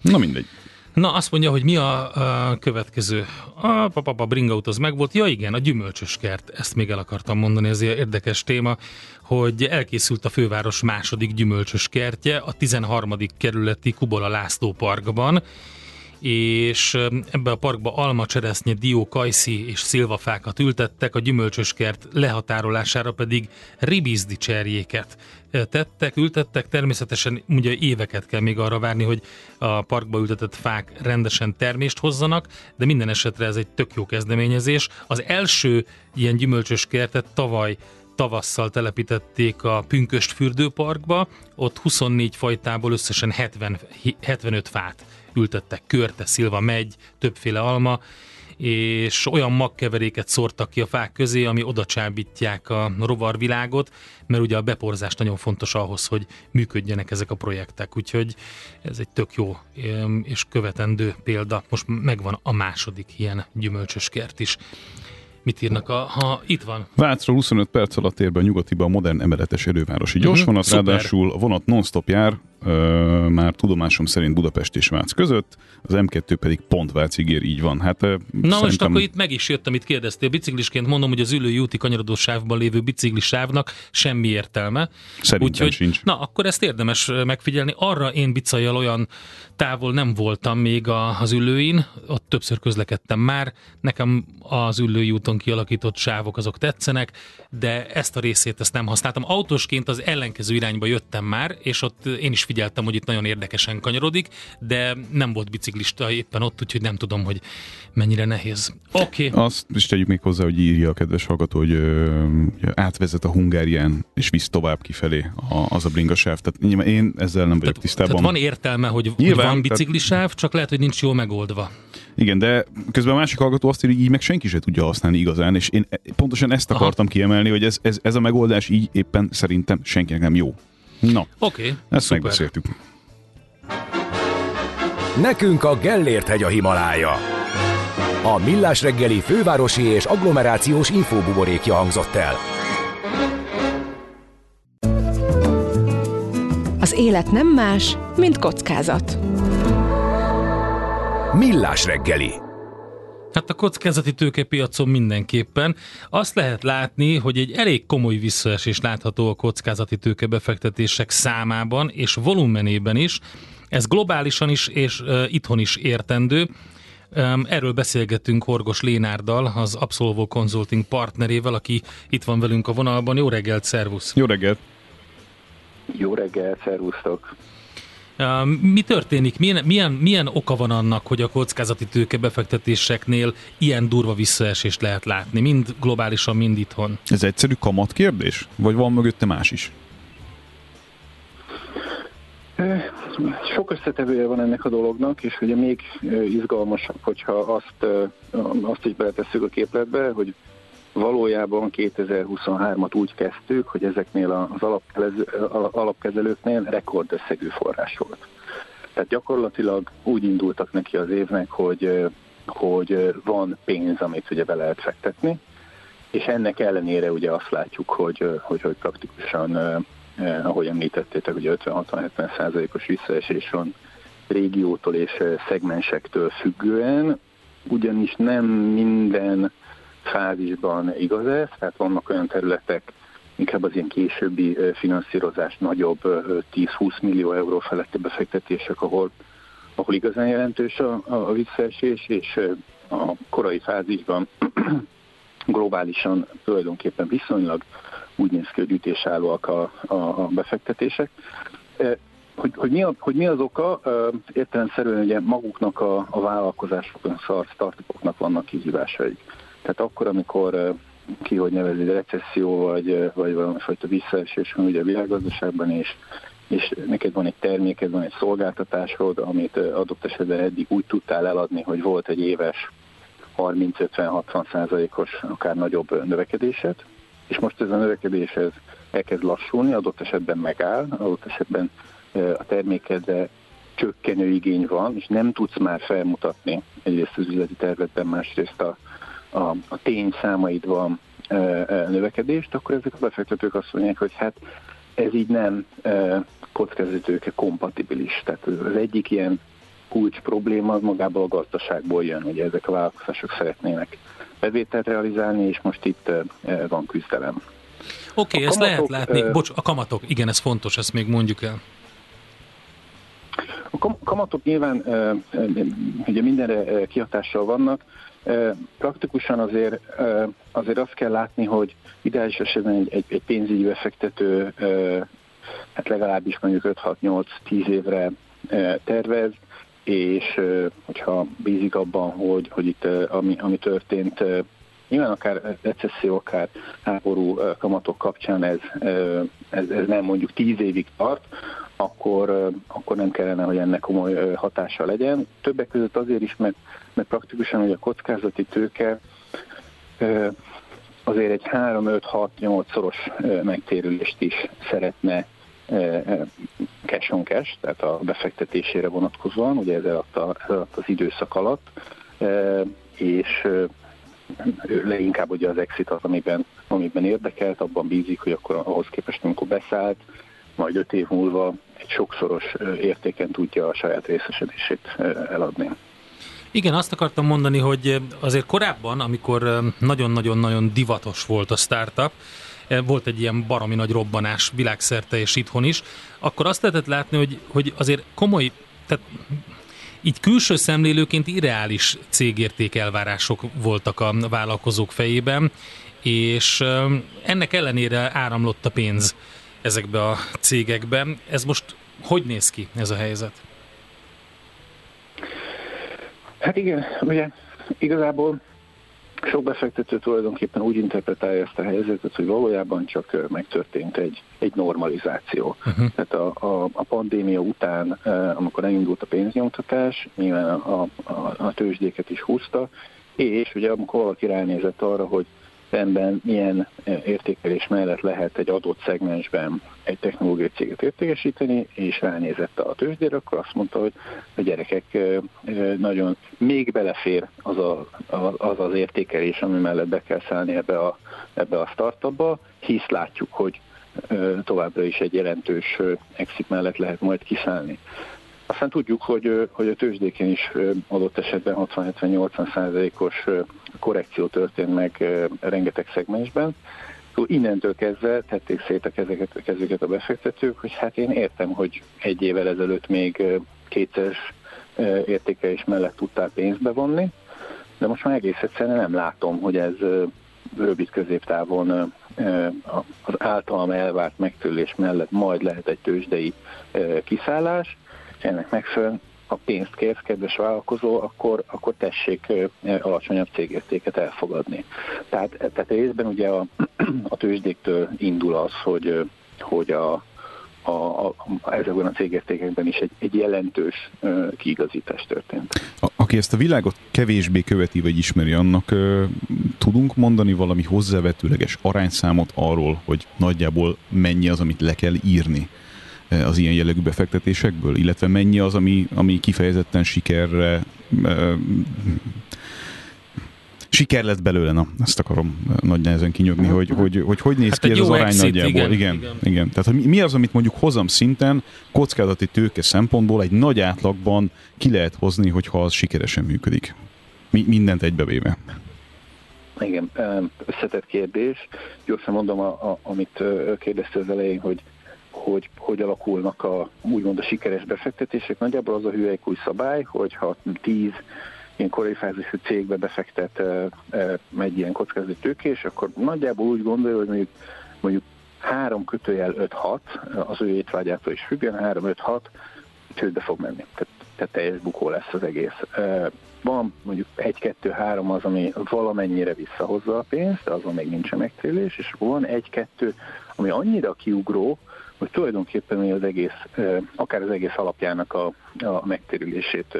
Na mindegy. Na, azt mondja, hogy mi a, a következő. A papapa bringaut az megvolt. Ja igen, a gyümölcsös kert. Ezt még el akartam mondani, ez egy érdekes téma, hogy elkészült a főváros második gyümölcsös kertje a 13. kerületi Kubola László parkban és ebbe a parkba alma, cseresznye, dió, kajszi és szilvafákat ültettek, a gyümölcsös kert lehatárolására pedig ribizdi cserjéket tettek, ültettek. Természetesen ugye éveket kell még arra várni, hogy a parkba ültetett fák rendesen termést hozzanak, de minden esetre ez egy tök jó kezdeményezés. Az első ilyen gyümölcsös kertet tavaly tavasszal telepítették a Pünköst fürdőparkba, ott 24 fajtából összesen 70, 75 fát ültettek, körte, szilva, megy, többféle alma, és olyan magkeveréket szórtak ki a fák közé, ami oda csábítják a rovarvilágot, mert ugye a beporzás nagyon fontos ahhoz, hogy működjenek ezek a projektek, úgyhogy ez egy tök jó és követendő példa. Most megvan a második ilyen gyümölcsös kert is. Mit írnak, a, ha itt van? Vácra 25 perc alatt ér be a nyugatiba a modern emeletes elővárosi gyorsvonat, uh-huh, ráadásul a vonat non-stop jár, ö, már tudomásom szerint Budapest és Vác között, az M2 pedig pont Vácig ér, így van. Hát, Na szerintem... most akkor itt meg is jött, amit kérdeztél. Biciklisként mondom, hogy az ülői úti kanyarodó sávban lévő biciklisávnak semmi értelme. Szerintem Úgyhogy, sincs. Na, akkor ezt érdemes megfigyelni. Arra én bicajjal olyan távol nem voltam még a, az ülőin, ott többször közlekedtem már. Nekem az ülői úton kialakított sávok azok tetszenek, de ezt a részét ezt nem használtam. Autósként az ellenkező irányba jöttem már, és ott én is figyeltem, hogy itt nagyon érdekesen kanyarodik, de nem volt biciklista éppen ott, úgyhogy nem tudom, hogy mennyire nehéz. Oké. Okay. Azt is tegyük még hozzá, hogy írja a kedves hallgató, hogy ö, átvezet a Hungárián, és visz tovább kifelé a, az a bringasáv. Tehát én ezzel nem vagyok tehát, tisztában. Tehát van értelme, hogy, Nyilván, hogy van biciklisáv, csak lehet, hogy nincs jól megoldva. Igen, de közben a másik hallgató azt írja, hogy így meg senki se tudja használni igazán, és én pontosan ezt akartam Aha. kiemelni, hogy ez, ez, ez a megoldás így éppen szerintem senkinek nem jó. Na, oké, okay, ezt szuper. megbeszéltük. Nekünk a Gellért hegy a Himalája. A Millás reggeli fővárosi és agglomerációs infóbuborékja hangzott el. Az élet nem más, mint kockázat. Millás reggeli. Hát a kockázati tőkepiacon mindenképpen. Azt lehet látni, hogy egy elég komoly visszaesés látható a kockázati tőkebefektetések számában és volumenében is. Ez globálisan is és uh, itthon is értendő. Um, erről beszélgettünk Horgos Lénárdal, az Absolvo Consulting partnerével, aki itt van velünk a vonalban. Jó reggelt, szervusz! Jó reggelt! Jó reggelt, szervusztok! Mi történik? Milyen, milyen, milyen oka van annak, hogy a kockázati tőke befektetéseknél ilyen durva visszaesést lehet látni, mind globálisan, mind itthon? Ez egyszerű kamat kérdés? Vagy van mögötte más is? Sok összetevője van ennek a dolognak, és ugye még izgalmasabb, hogyha azt, azt is beletesszük a képletbe, hogy valójában 2023-at úgy kezdtük, hogy ezeknél az alapkezelőknél rekordösszegű forrás volt. Tehát gyakorlatilag úgy indultak neki az évnek, hogy, hogy van pénz, amit ugye be lehet fektetni, és ennek ellenére ugye azt látjuk, hogy, hogy, hogy praktikusan, ahogy említettétek, ugye 50-60-70 százalékos visszaesés van régiótól és szegmensektől függően, ugyanis nem minden fázisban igaz ez, tehát vannak olyan területek, inkább az ilyen későbbi finanszírozás nagyobb 10-20 millió euró feletti befektetések, ahol, ahol igazán jelentős a, a visszaesés, és a korai fázisban globálisan tulajdonképpen viszonylag úgy néz ki, hogy ütésállóak a, a, a befektetések. Hogy, hogy, mi a, hogy mi az oka? Értelemszerűen ugye maguknak a, a vállalkozásoknak, a startupoknak vannak kihívásaik. Tehát akkor, amikor ki hogy nevezi, recesszió, vagy, vagy valamifajta visszaesés van ugye a világgazdaságban, és, és neked van egy terméked, van egy szolgáltatásod, amit adott esetben eddig úgy tudtál eladni, hogy volt egy éves 30-50-60 százalékos, akár nagyobb növekedésed, és most ez a növekedés ez elkezd lassulni, adott esetben megáll, adott esetben a termékedre csökkenő igény van, és nem tudsz már felmutatni egyrészt az üzleti területben, másrészt a, a, a tény számaidban e, e, növekedést, akkor ezek a befektetők azt mondják, hogy hát ez így nem e, kockázatőke kompatibilis. Tehát az egyik ilyen kulcs probléma az magából a gazdaságból jön, hogy ezek a vállalkozások szeretnének bevételt realizálni, és most itt van küzdelem. Oké, okay, ezt lehet látni. Bocs, a kamatok, igen, ez fontos, ezt még mondjuk el. A kamatok nyilván ugye mindenre kihatással vannak. Praktikusan azért, azért azt kell látni, hogy ideális esetben egy, egy, egy pénzügyi befektető hát legalábbis mondjuk 5-6-8-10 évre tervez, és hogyha bízik abban, hogy, hogy itt ami, ami történt, nyilván akár recesszió, akár háború kamatok kapcsán ez, ez, ez nem mondjuk 10 évig tart, akkor, akkor nem kellene, hogy ennek komoly hatása legyen. Többek között azért is, mert, mert praktikusan hogy a kockázati tőke azért egy 3-5-6-8 szoros megtérülést is szeretne cash on cash, tehát a befektetésére vonatkozóan, ugye ez alatt, a, ez alatt az időszak alatt, és leginkább ugye az exit az, amiben, amiben érdekelt, abban bízik, hogy akkor ahhoz képest, amikor beszállt, majd öt év múlva egy sokszoros értéken tudja a saját részesedését eladni. Igen, azt akartam mondani, hogy azért korábban, amikor nagyon-nagyon-nagyon divatos volt a startup, volt egy ilyen baromi nagy robbanás világszerte és itthon is, akkor azt lehetett látni, hogy, hogy azért komoly, tehát így külső szemlélőként irreális cégérték elvárások voltak a vállalkozók fejében, és ennek ellenére áramlott a pénz ezekbe a cégekbe. Ez most hogy néz ki ez a helyzet? Hát igen, ugye igazából sok befektető tulajdonképpen úgy interpretálja ezt a helyzetet, hogy valójában csak megtörtént egy, egy normalizáció. Uh-huh. Tehát a, a, a pandémia után, amikor elindult a pénznyomtatás, nyilván a, a, a tőzsdéket is húzta, és ugye amikor valaki ránézett arra, hogy szemben milyen eh, értékelés mellett lehet egy adott szegmensben egy technológiai céget értékesíteni, és ránézett a tőzsdére, akkor azt mondta, hogy a gyerekek eh, eh, nagyon még belefér az a, az, az értékelés, ami mellett be kell szállni ebbe a, ebbe a startupba, hisz látjuk, hogy továbbra is egy jelentős exit mellett lehet majd kiszállni. Aztán tudjuk, hogy, hogy a tőzsdéken is adott esetben 60-70-80 százalékos korrekció történt meg rengeteg szegmensben. Szóval innentől kezdve tették szét a kezeket, a kezüket a befektetők, hogy hát én értem, hogy egy évvel ezelőtt még kétszeres értékelés mellett tudtál pénzt bevonni, de most már egész egyszerűen nem látom, hogy ez rövid középtávon az általam elvárt megtörlés mellett majd lehet egy tőzsdei kiszállás, ennek megfelelően ha pénzt kérsz, kedves vállalkozó, akkor, akkor tessék alacsonyabb cégértéket elfogadni. Tehát, tehát részben ugye a, a tőzsdéktől indul az, hogy, hogy a, a, a, ezekben a cégértékekben is egy, egy jelentős uh, kiigazítás történt. A, aki ezt a világot kevésbé követi vagy ismeri, annak uh, tudunk mondani valami hozzávetőleges arányszámot arról, hogy nagyjából mennyi az, amit le kell írni az ilyen jellegű befektetésekből, illetve mennyi az, ami, ami kifejezetten sikerre siker lett belőle, na, ezt akarom nagy nehezen kinyögni, hogy hogy, hogy, hogy néz hát ki ez az arány exit, nagyjából. Igen, igen, igen. igen. Tehát hogy mi az, amit mondjuk hozam szinten kockázati tőke szempontból egy nagy átlagban ki lehet hozni, hogyha az sikeresen működik. Mi, mindent egybevéve. Igen, összetett kérdés. Gyorsan mondom, a, a, amit kérdezte az elején, hogy hogy hogy alakulnak a úgymond a sikeres befektetések. Nagyjából az a hüvelykúj szabály, hogy ha 10 ilyen korai fázisú cégbe befektet e, egy ilyen kockázati tőkés, akkor nagyjából úgy gondolja, hogy mondjuk, mondjuk 3 kötőjel 5-6, az ő étvágyától is függően, 3-5-6 csődbe fog menni. Tehát, tehát teljes bukó lesz az egész. Van mondjuk 1-2-3 az, ami valamennyire visszahozza a pénzt, de azon még nincsen megtérülés, és van 1-2, ami annyira kiugró, hogy tulajdonképpen az egész, akár az egész alapjának a, a megtérülését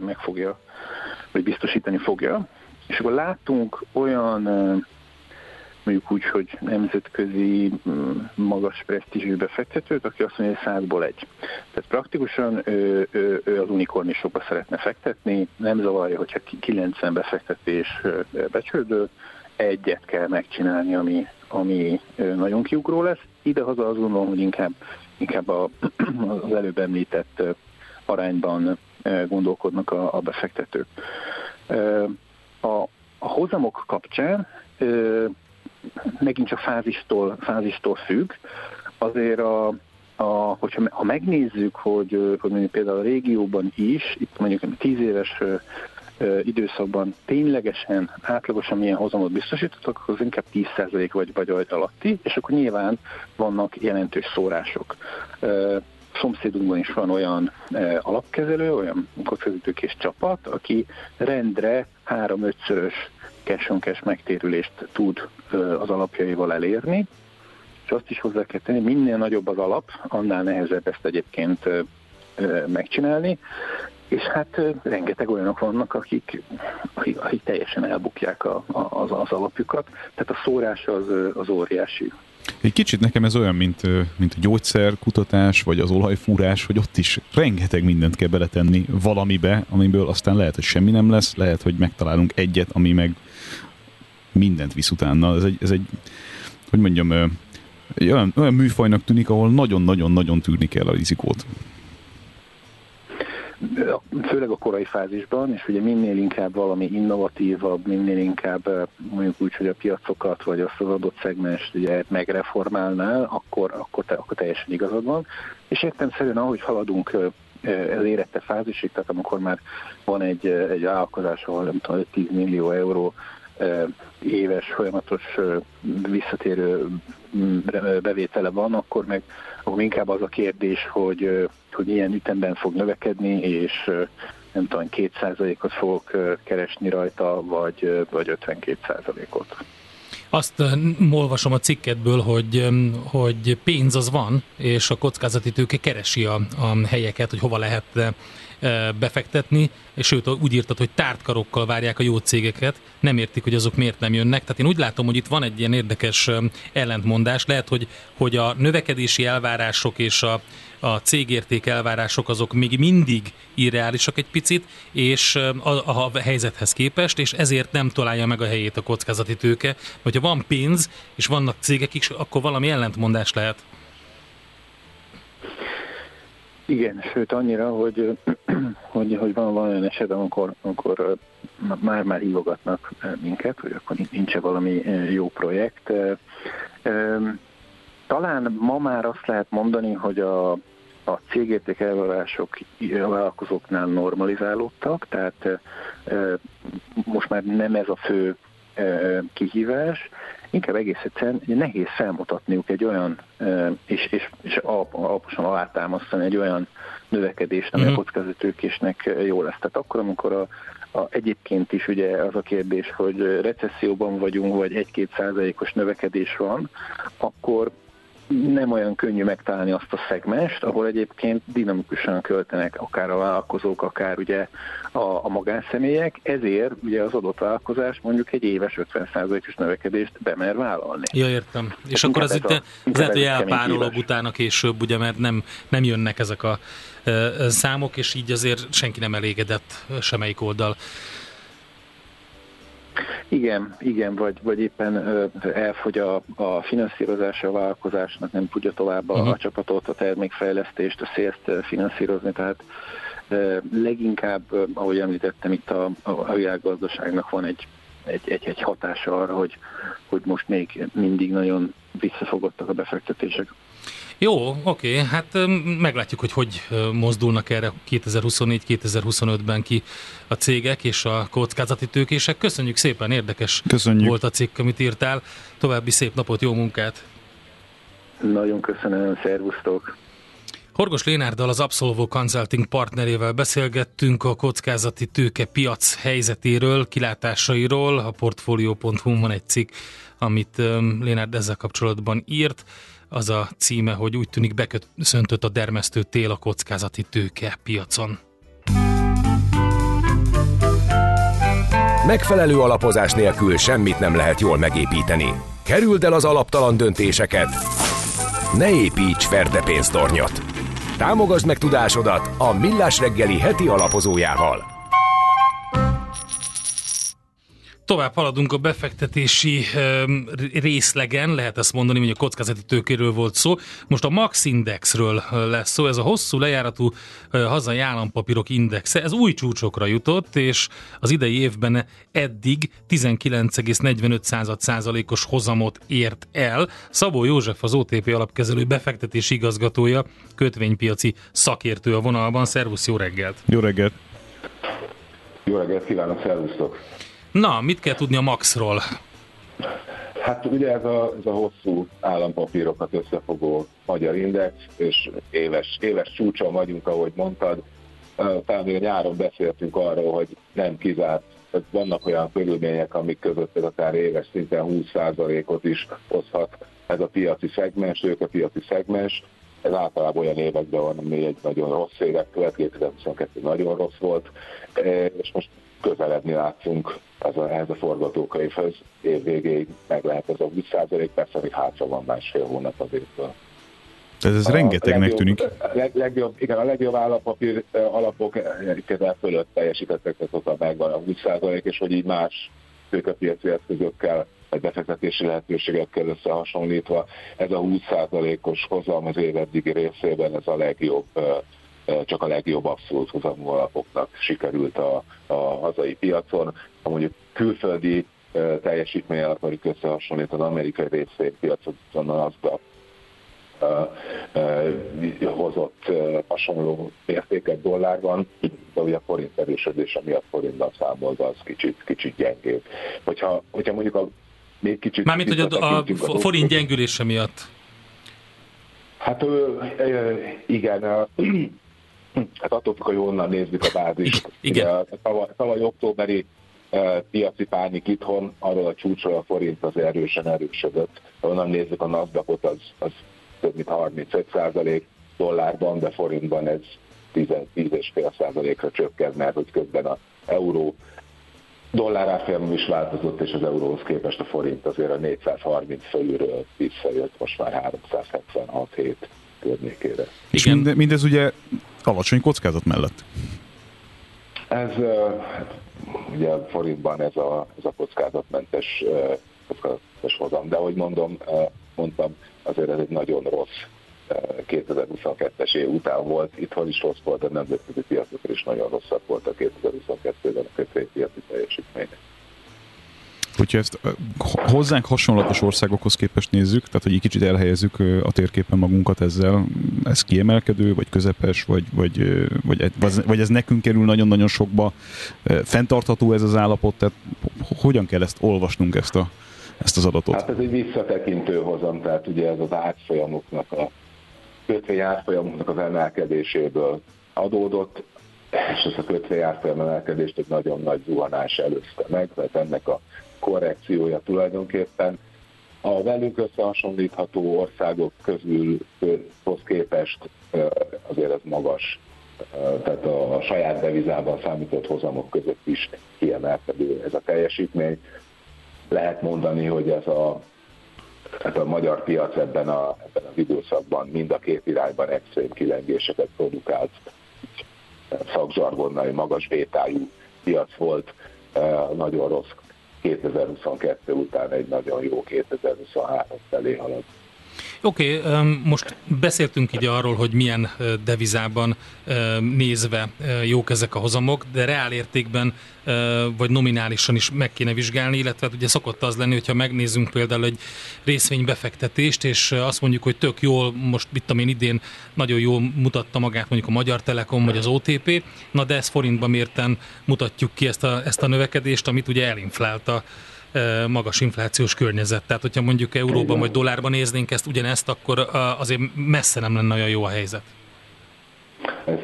megfogja, vagy biztosítani fogja. És akkor látunk olyan mondjuk úgy, hogy nemzetközi magas presztízsű befektetőt, aki azt mondja, hogy százból egy. Tehát praktikusan ő, ő, ő az unikornisokba szeretne fektetni, nem zavarja, hogyha 90 befektetés becsődő, egyet kell megcsinálni, ami, ami nagyon kiugró lesz. Idehaza azt gondolom, hogy inkább, inkább a, az előbb említett arányban gondolkodnak a, a befektetők. A, a hozamok kapcsán megint csak fázistól, fázistól függ, azért a, a, hogyha ha megnézzük, hogy, hogy mondjuk például a régióban is, itt mondjuk 10 éves időszakban ténylegesen, átlagosan milyen hozamot biztosítottak, az inkább 10% vagy, vagy alatti, és akkor nyilván vannak jelentős szórások. Szomszédunkban is van olyan alapkezelő, olyan kockázatőkés csapat, aki rendre 3-5-szörös cash on cash megtérülést tud az alapjaival elérni, és azt is hozzá kell tenni, minél nagyobb az alap, annál nehezebb ezt egyébként megcsinálni, és hát rengeteg olyanok vannak, akik, akik, akik teljesen elbukják a, a, az, az alapjukat, tehát a szórás az, az óriási. Egy kicsit nekem ez olyan, mint, mint a gyógyszerkutatás, vagy az olajfúrás, hogy ott is rengeteg mindent kell beletenni valamibe, amiből aztán lehet, hogy semmi nem lesz, lehet, hogy megtalálunk egyet, ami meg mindent visz utána. Ez egy, ez egy hogy mondjam, olyan, olyan műfajnak tűnik, ahol nagyon-nagyon-nagyon tűrni kell a rizikót főleg a korai fázisban, és ugye minél inkább valami innovatívabb, minél inkább mondjuk úgy, hogy a piacokat vagy azt az adott szegmest ugye megreformálnál, akkor, akkor, te, akkor teljesen igazad van. És értem ahogy haladunk az érette fázisig, tehát amikor már van egy, egy vállalkozás, ahol nem tudom, 10 millió euró éves folyamatos visszatérő bevétele van, akkor meg akkor inkább az a kérdés, hogy, hogy milyen ütemben fog növekedni, és nem tudom, 2%-ot fogok keresni rajta, vagy, vagy 52%-ot. Azt olvasom a cikketből, hogy, hogy pénz az van, és a kockázati tőke keresi a, a helyeket, hogy hova lehet befektetni, és sőt úgy írtad, hogy tártkarokkal várják a jó cégeket, nem értik, hogy azok miért nem jönnek. Tehát én úgy látom, hogy itt van egy ilyen érdekes ellentmondás. Lehet, hogy, hogy a növekedési elvárások és a, a cégérték elvárások azok még mindig irreálisak egy picit, és a, a, a helyzethez képest, és ezért nem találja meg a helyét a kockázati tőke. Hogyha van pénz, és vannak cégek is, akkor valami ellentmondás lehet. Igen, sőt annyira, hogy, hogy, hogy van, van olyan eset, amikor, amikor már-már hívogatnak minket, hogy akkor nincs-e valami jó projekt. Talán ma már azt lehet mondani, hogy a, a cégérték elvárások vállalkozóknál normalizálódtak, tehát most már nem ez a fő kihívás, inkább egész egyszerűen nehéz felmutatniuk egy olyan, és, és, és alaposan alátámasztani egy olyan növekedést, ami uh-huh. a mhm. kockázatőkésnek jó lesz. Tehát akkor, amikor a, a, egyébként is ugye az a kérdés, hogy recesszióban vagyunk, vagy egy-két százalékos növekedés van, akkor nem olyan könnyű megtalálni azt a szegmest, ahol egyébként dinamikusan költenek akár a vállalkozók, akár ugye a, a magánszemélyek, ezért ugye az adott vállalkozás mondjuk egy éves 50%-os növekedést bemer vállalni. Ja, értem. Hát És akkor az itt a, lehet, hogy elpárolog utána később, ugye, mert nem, nem jönnek ezek a számok, és így azért senki nem elégedett semmelyik oldal. Igen, igen, vagy, vagy éppen elfogy a, a finanszírozása a vállalkozásnak, nem tudja tovább a, uh-huh. a csapatot, a termékfejlesztést, a szélzt finanszírozni, tehát leginkább, ahogy említettem, itt a, a világgazdaságnak van egy, egy, egy, egy hatása arra, hogy, hogy most még mindig nagyon visszafogottak a befektetések. Jó, oké, hát meglátjuk, hogy hogy mozdulnak erre 2024-2025-ben ki a cégek és a kockázati tőkések. Köszönjük szépen, érdekes Köszönjük. volt a cikk, amit írtál. További szép napot, jó munkát! Nagyon köszönöm, szervusztok! Horgos Lénárdal az Absolvo Consulting partnerével beszélgettünk a kockázati tőke piac helyzetéről, kilátásairól. A Portfolio.hu van egy cikk, amit Lénárd ezzel kapcsolatban írt az a címe, hogy úgy tűnik beköszöntött a dermesztő tél a kockázati tőke piacon. Megfelelő alapozás nélkül semmit nem lehet jól megépíteni. Kerüld el az alaptalan döntéseket. Ne építs ferde pénztornyot. Támogasd meg tudásodat a Millás reggeli heti alapozójával. Tovább haladunk a befektetési részlegen, lehet ezt mondani, hogy a kockázati tőkéről volt szó. Most a Max Indexről lesz szó, ez a hosszú lejáratú hazai állampapírok indexe, ez új csúcsokra jutott, és az idei évben eddig 19,45 százalékos hozamot ért el. Szabó József, az OTP alapkezelő befektetési igazgatója, kötvénypiaci szakértő a vonalban. Szervusz, jó reggelt! Jó reggelt! Jó reggelt kívánok, szervusztok! Na, mit kell tudni a Maxról? Hát ugye ez a, ez a hosszú állampapírokat összefogó magyar index, és éves, éves csúcson vagyunk, ahogy mondtad. Talán még nyáron beszéltünk arról, hogy nem kizárt, hogy vannak olyan körülmények, amik között ez akár éves szinten 20%-ot is hozhat ez a piaci szegmens, ők a piaci szegmens. Ez általában olyan években van, ami egy nagyon rossz évek követ, 2022 nagyon rossz volt, és most közeledni látszunk ez a, ehhez a forgatókönyvhöz. Év végéig meg lehet ez a 20 persze még hátra van másfél hónap az évből. Ez, ez a rengetegnek tűnik. Leg, legjobb, igen, a legjobb állapapír alapok egyébként fölött teljesítettek, tehát ott megvan a 20% és hogy így más tőkepiaci eszközökkel vagy befektetési lehetőségekkel összehasonlítva, ez a 20%-os hozam az év eddigi részében ez a legjobb csak a legjobb abszolút hozamú alapoknak sikerült a, a hazai piacon. Ha mondjuk külföldi teljesítménnyel akarjuk összehasonlítani az amerikai részvénypiacon, az a hozott hasonló értéket dollárban, de ugye a forint erősödése miatt forintban számolva az kicsit, kicsit gyengébb. Hogyha, hogyha mondjuk a még kicsit... Mármint, hogy a, a, a forint gyengülése miatt. Hát igen, Hát attól függ, hogy onnan nézzük a bázist. Igen. a tavaly, tavaly októberi uh, piaci pánik itthon, arról a csúcsról a forint az erősen erősödött. Onnan nézzük a nasdaq az, az több mint 35 százalék dollárban, de forintban ez 10,5 százalékra csökkent, mert hogy közben a euró dollár is változott, és az euróhoz képest a forint azért a 430 fölülről visszajött, most már 376 hét környékére. És minde, mindez ugye alacsony kockázat mellett. Ez hát, ugye forintban ez a, ez a kockázatmentes, kockázatos hozam, de ahogy mondom, mondtam, azért ez egy nagyon rossz 2022-es év után volt, itthon is rossz volt, a nemzetközi piacokon is nagyon rosszak volt a 2022-ben a kötvénypiaci teljesítmény hogyha ezt hozzánk hasonlatos országokhoz képest nézzük, tehát hogy egy kicsit elhelyezzük a térképen magunkat ezzel, ez kiemelkedő, vagy közepes, vagy, vagy, vagy, vagy ez nekünk kerül nagyon-nagyon sokba, fenntartható ez az állapot, tehát hogyan kell ezt olvasnunk, ezt, a, ezt az adatot? Hát ez egy visszatekintő hozam, tehát ugye ez az átfolyamoknak, a kötvény átfolyamoknak az emelkedéséből adódott, és ez a kötvény árfolyam emelkedést egy nagyon nagy zuhanás előzte meg, mert ennek a korrekciója tulajdonképpen a velünk összehasonlítható országok közül képest azért ez magas, tehát a saját devizában számított hozamok között is kiemelkedő ez a teljesítmény. Lehet mondani, hogy ez a, ez a magyar piac ebben, a, ebben az időszakban mind a két irányban extrém kilengéseket produkált szakzsargonnal, magas bétájú piac volt, nagyon rossz 2022 után egy nagyon jó 2023 felé halad. Oké, okay, most beszéltünk így arról, hogy milyen devizában nézve jók ezek a hozamok, de reál értékben vagy nominálisan is meg kéne vizsgálni, illetve hát ugye szokott az lenni, hogyha megnézzünk például egy részvénybefektetést, és azt mondjuk, hogy tök jól, most mit tudom én idén nagyon jól mutatta magát mondjuk a Magyar Telekom vagy az OTP, na de ezt forintban mérten mutatjuk ki ezt a, ezt a növekedést, amit ugye elinflálta magas inflációs környezet. Tehát, hogyha mondjuk euróban vagy dollárban néznénk ezt ugyanezt, akkor azért messze nem lenne olyan jó a helyzet. Ez,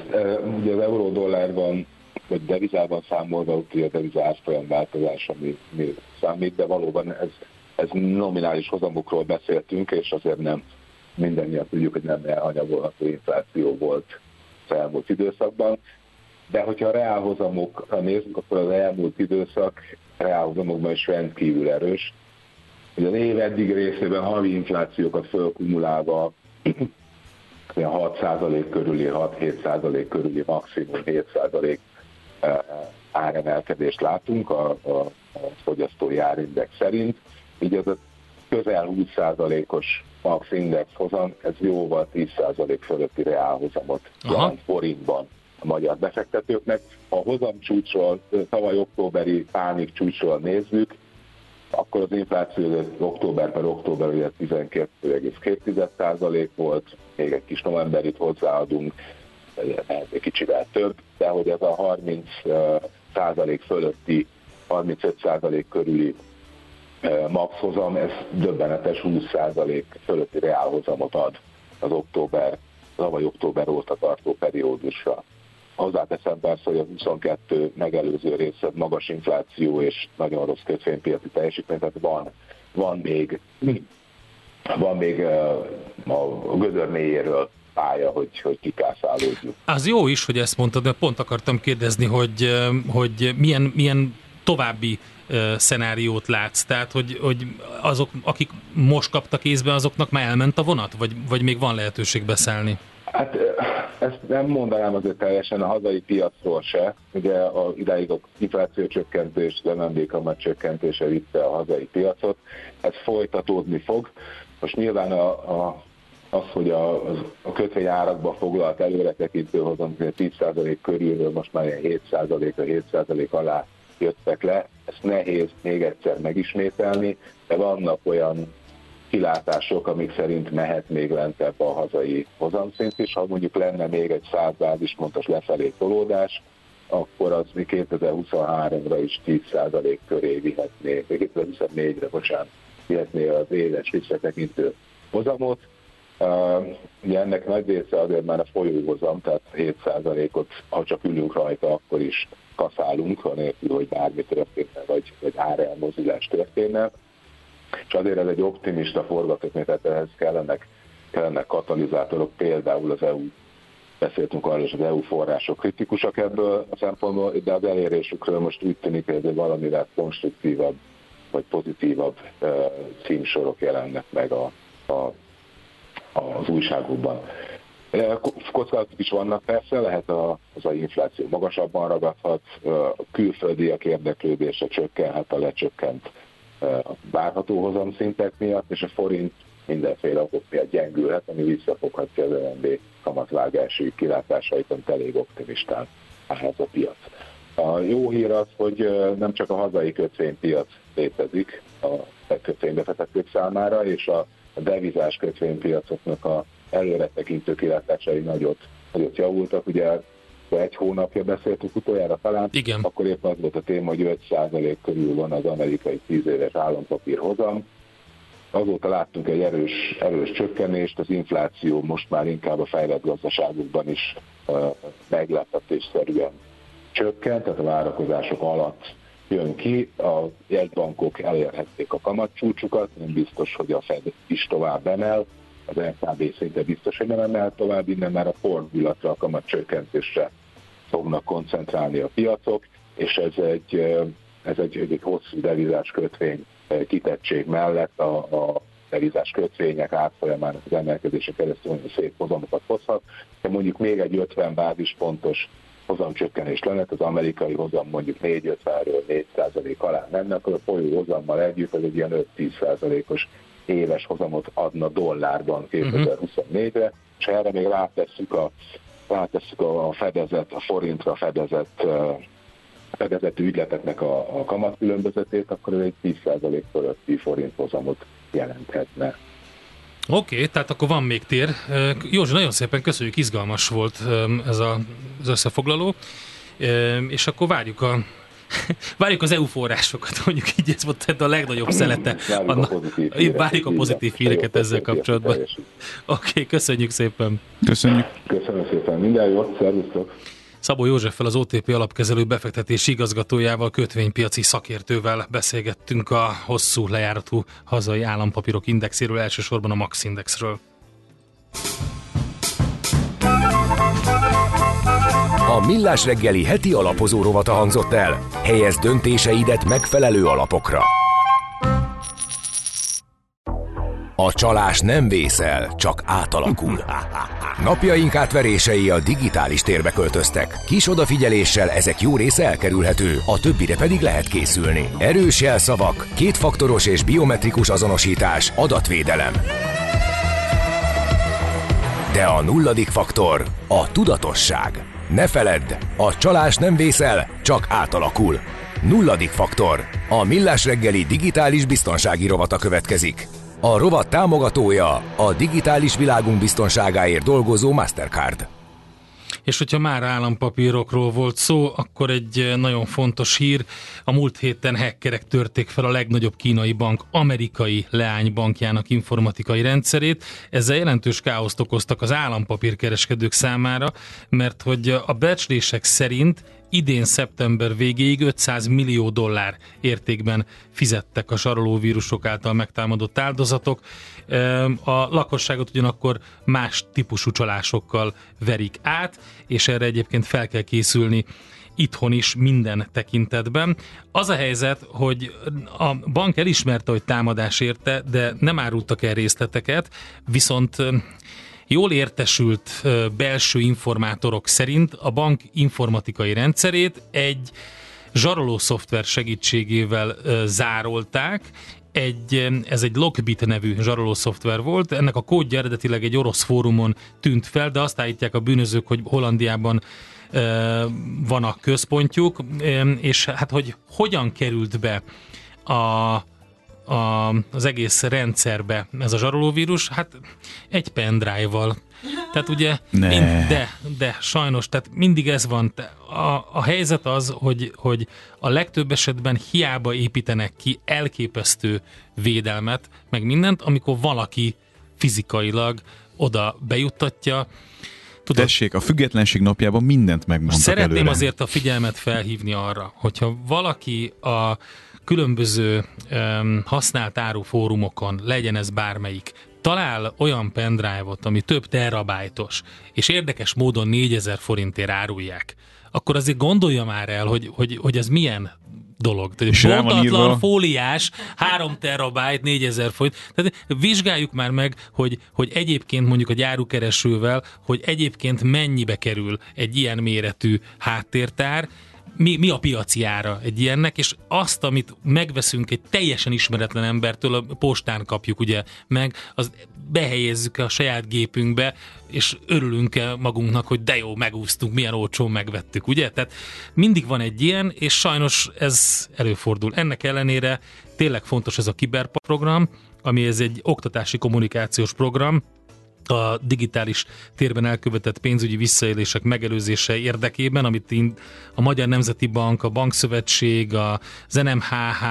ugye az euró-dollárban vagy devizában számolva, ugye a deviza árfolyam változás, ami még számít, de valóban ez, ez nominális hozamokról beszéltünk, és azért nem mindannyian tudjuk, hogy nem elhanyagolható infláció volt az elmúlt időszakban. De hogyha a reálhozamokra nézzük, akkor az elmúlt időszak reálhozamokban is rendkívül erős. Ugye az év eddig részében havi inflációkat fölkumulálva 6% körüli, 6-7% körüli, maximum 7% áremelkedést látunk a, a, a fogyasztói árindex szerint, így az a közel 20%-os max index hozam, ez jóval 10% fölötti reálhozamot jelent forintban a magyar befektetőknek. Ha a hozam csúcsról, tavaly októberi pánik csúcsról nézzük, akkor az infláció október per október ugye 12,2% volt, még egy kis novemberit hozzáadunk, egy kicsivel több, de hogy ez a 30 százalék fölötti, 35 százalék körüli maxhozam, ez döbbenetes 20 százalék fölötti reálhozamot ad az október, tavaly október óta tartó periódusra. Hozzáteszem persze, hogy a 22 megelőző része magas infláció és nagyon rossz kötvénypiaci teljesítmény, tehát van, van még, van még a gödör mélyéről pálya, hogy, hogy kikászálódjuk. Az jó is, hogy ezt mondtad, mert pont akartam kérdezni, hogy, hogy milyen, milyen további szenáriót látsz? Tehát, hogy, hogy azok, akik most kaptak észbe, azoknak már elment a vonat? Vagy, vagy még van lehetőség beszállni? Hát ezt nem mondanám azért teljesen a hazai piacról se. Ugye a, idáig a infláció csökkentés, az MNB kamat csökkentése vitte a hazai piacot. Ez folytatódni fog. Most nyilván a, a az, hogy a, a kötvényárakba foglalt előretekintő hozam 10% körülről most már ilyen 7%-a 7% alá jöttek le. Ezt nehéz még egyszer megismételni, de vannak olyan kilátások, amik szerint mehet még lentebb a hazai hozamszint is. Ha mondjuk lenne még egy 100 bázispontos lefelé tolódás, akkor az mi 2023-ra is 10% köré vihetné, 2024-re, bocsánat, vihetné az éves visszatekintő hozamot. Uh, ugye ennek nagy része azért már a folyóhozam, tehát 7%-ot, ha csak ülünk rajta, akkor is kaszálunk, anélkül, hogy bármi történne, vagy, vagy árelmozulás történne. És azért ez egy optimista forgatókönyv, tehát ehhez kellenek, kellenek katalizátorok, például az EU beszéltünk arról, hogy az EU források kritikusak ebből a szempontból, de az elérésükről most úgy tűnik, hogy valamivel konstruktívabb vagy pozitívabb uh, címsorok jelennek meg a, a, az újságokban. Kockázatok is vannak persze, lehet a, az a infláció magasabban ragadhat, a külföldiek érdeklődése csökkenhet a lecsökkent várható hozamszintek miatt, és a forint mindenféle okok miatt gyengülhet, ami visszafoghatja az RMB kamatvágási kilátásait, amit elég optimistán ehhez a piac. A jó hír az, hogy nem csak a hazai kötvénypiac létezik a kötvénybefektetők számára, és a devizás kötvénypiacoknak a előre tekintő kilátásai nagyot, nagyot javultak. Ugye egy hónapja beszéltük utoljára talán, Igen. akkor éppen az volt a téma, hogy 5% körül van az amerikai 10 éves állampapír hozam. Azóta láttunk egy erős, erős csökkenést, az infláció most már inkább a fejlett gazdaságokban is uh, meglepetésszerűen csökkent, tehát a várakozások alatt jön ki, a jegybankok elérhették a kamatcsúcsukat, nem biztos, hogy a Fed is tovább emel, az LKB szinte biztos, hogy nem emel tovább, innen már a fordulatra, a kamat csökkentésre fognak koncentrálni a piacok, és ez egy, ez egy, egy hosszú devizás kötvény kitettség mellett a, a devizás kötvények átfolyamának az emelkedése keresztül nagyon szép hozamokat hozhat. De mondjuk még egy 50 bázispontos hozamcsökkenés lenne, az amerikai hozam mondjuk 4-50-ről 4% alá menne, akkor a folyó hozammal együtt az egy ilyen 5-10%-os éves hozamot adna dollárban 2024-re, és erre még rátesszük a, rátesszük a fedezet, a forintra fedezett fedezett ügyleteknek a, a kamatkülönbözetét, akkor ez egy 10% fölötti forint hozamot jelenthetne. Oké, okay, tehát akkor van még tér. Józsi, nagyon szépen köszönjük, izgalmas volt ez a, az összefoglaló, és akkor várjuk a Várjuk az EU forrásokat, mondjuk így ez volt a legnagyobb szelete. Várjuk annak, a pozitív híreket, várjuk a pozitív híreket ezzel kapcsolatban. Oké, okay, köszönjük szépen. Köszönjük. Köszönöm szépen, minden jót, szervusztok. Szabó Józseffel, az OTP alapkezelő befektetési igazgatójával, kötvénypiaci szakértővel beszélgettünk a hosszú lejáratú hazai állampapírok indexéről, elsősorban a Max Indexről. A Millás reggeli heti alapozó rovata hangzott el. Helyez döntéseidet megfelelő alapokra. A csalás nem vészel, csak átalakul. Napjaink átverései a digitális térbe költöztek. Kis odafigyeléssel ezek jó része elkerülhető, a többire pedig lehet készülni. Erős jelszavak, kétfaktoros és biometrikus azonosítás, adatvédelem. De a nulladik faktor a tudatosság. Ne feledd, a csalás nem vészel, csak átalakul. Nulladik faktor. A Millás reggeli digitális biztonsági rovata következik. A rovat támogatója a digitális világunk biztonságáért dolgozó Mastercard. És hogyha már állampapírokról volt szó, akkor egy nagyon fontos hír. A múlt héten hackerek törték fel a legnagyobb kínai bank amerikai leánybankjának informatikai rendszerét. Ezzel jelentős káoszt okoztak az állampapírkereskedők számára, mert hogy a becslések szerint idén szeptember végéig 500 millió dollár értékben fizettek a sarolóvírusok által megtámadott áldozatok. A lakosságot ugyanakkor más típusú csalásokkal verik át, és erre egyébként fel kell készülni itthon is minden tekintetben. Az a helyzet, hogy a bank elismerte, hogy támadás érte, de nem árultak el részleteket, viszont jól értesült belső informátorok szerint a bank informatikai rendszerét egy zsaroló szoftver segítségével zárolták, egy, ez egy Lockbit nevű zsaroló szoftver volt, ennek a kódja eredetileg egy orosz fórumon tűnt fel, de azt állítják a bűnözők, hogy Hollandiában van a központjuk, és hát hogy hogyan került be a a, az egész rendszerbe ez a zsarolóvírus, hát egy pendrive-val. Tehát ugye, ne. mind, de, de sajnos, tehát mindig ez van. A, a helyzet az, hogy, hogy a legtöbb esetben hiába építenek ki elképesztő védelmet, meg mindent, amikor valaki fizikailag oda bejuttatja, Tudod, Tessék, a függetlenség napjában mindent megmondtak Szeretném előre. azért a figyelmet felhívni arra, hogyha valaki a különböző um, használt áru fórumokon, legyen ez bármelyik, talál olyan pendrive-ot, ami több terabájtos, és érdekes módon 4000 forintért árulják, akkor azért gondolja már el, hogy, hogy, hogy ez milyen dolog. Tehát bontatlan fóliás, 3 terabájt, 4000 forint. Tehát vizsgáljuk már meg, hogy, hogy egyébként mondjuk a gyárukeresővel, hogy egyébként mennyibe kerül egy ilyen méretű háttértár, mi, mi a piaci ára egy ilyennek, és azt, amit megveszünk egy teljesen ismeretlen embertől, a postán kapjuk ugye meg, az behelyezzük a saját gépünkbe, és örülünk-e magunknak, hogy de jó, megúsztunk, milyen olcsón megvettük, ugye? Tehát mindig van egy ilyen, és sajnos ez előfordul. Ennek ellenére tényleg fontos ez a kiberprogram, ami ez egy oktatási kommunikációs program, a digitális térben elkövetett pénzügyi visszaélések megelőzése érdekében, amit a Magyar Nemzeti Bank, a Bankszövetség, az NMHH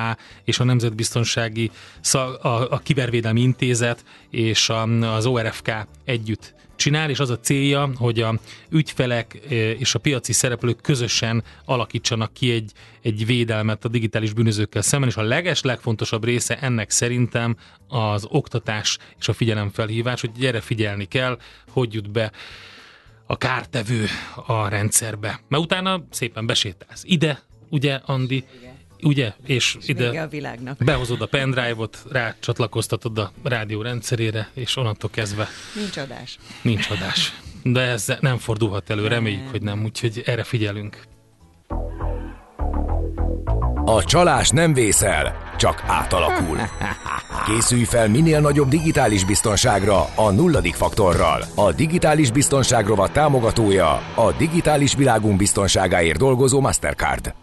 és a Nemzetbiztonsági a, a Kibervédelmi Intézet és az ORFK együtt csinál, és az a célja, hogy a ügyfelek e, és a piaci szereplők közösen alakítsanak ki egy, egy védelmet a digitális bűnözőkkel szemben, és a leges, legfontosabb része ennek szerintem az oktatás és a figyelemfelhívás, hogy gyere figyelni kell, hogy jut be a kártevő a rendszerbe. Mert utána szépen besétálsz ide, ugye, Andi? Igen ugye? És, és ide a világnak. behozod a pendrive-ot, rácsatlakoztatod a rádió rendszerére, és onnantól kezdve... Nincs adás. Nincs adás. De ez nem fordulhat elő, reméljük, hogy nem, úgyhogy erre figyelünk. A csalás nem vészel, csak átalakul. Készülj fel minél nagyobb digitális biztonságra a nulladik faktorral. A digitális biztonságrovat támogatója a digitális világunk biztonságáért dolgozó Mastercard.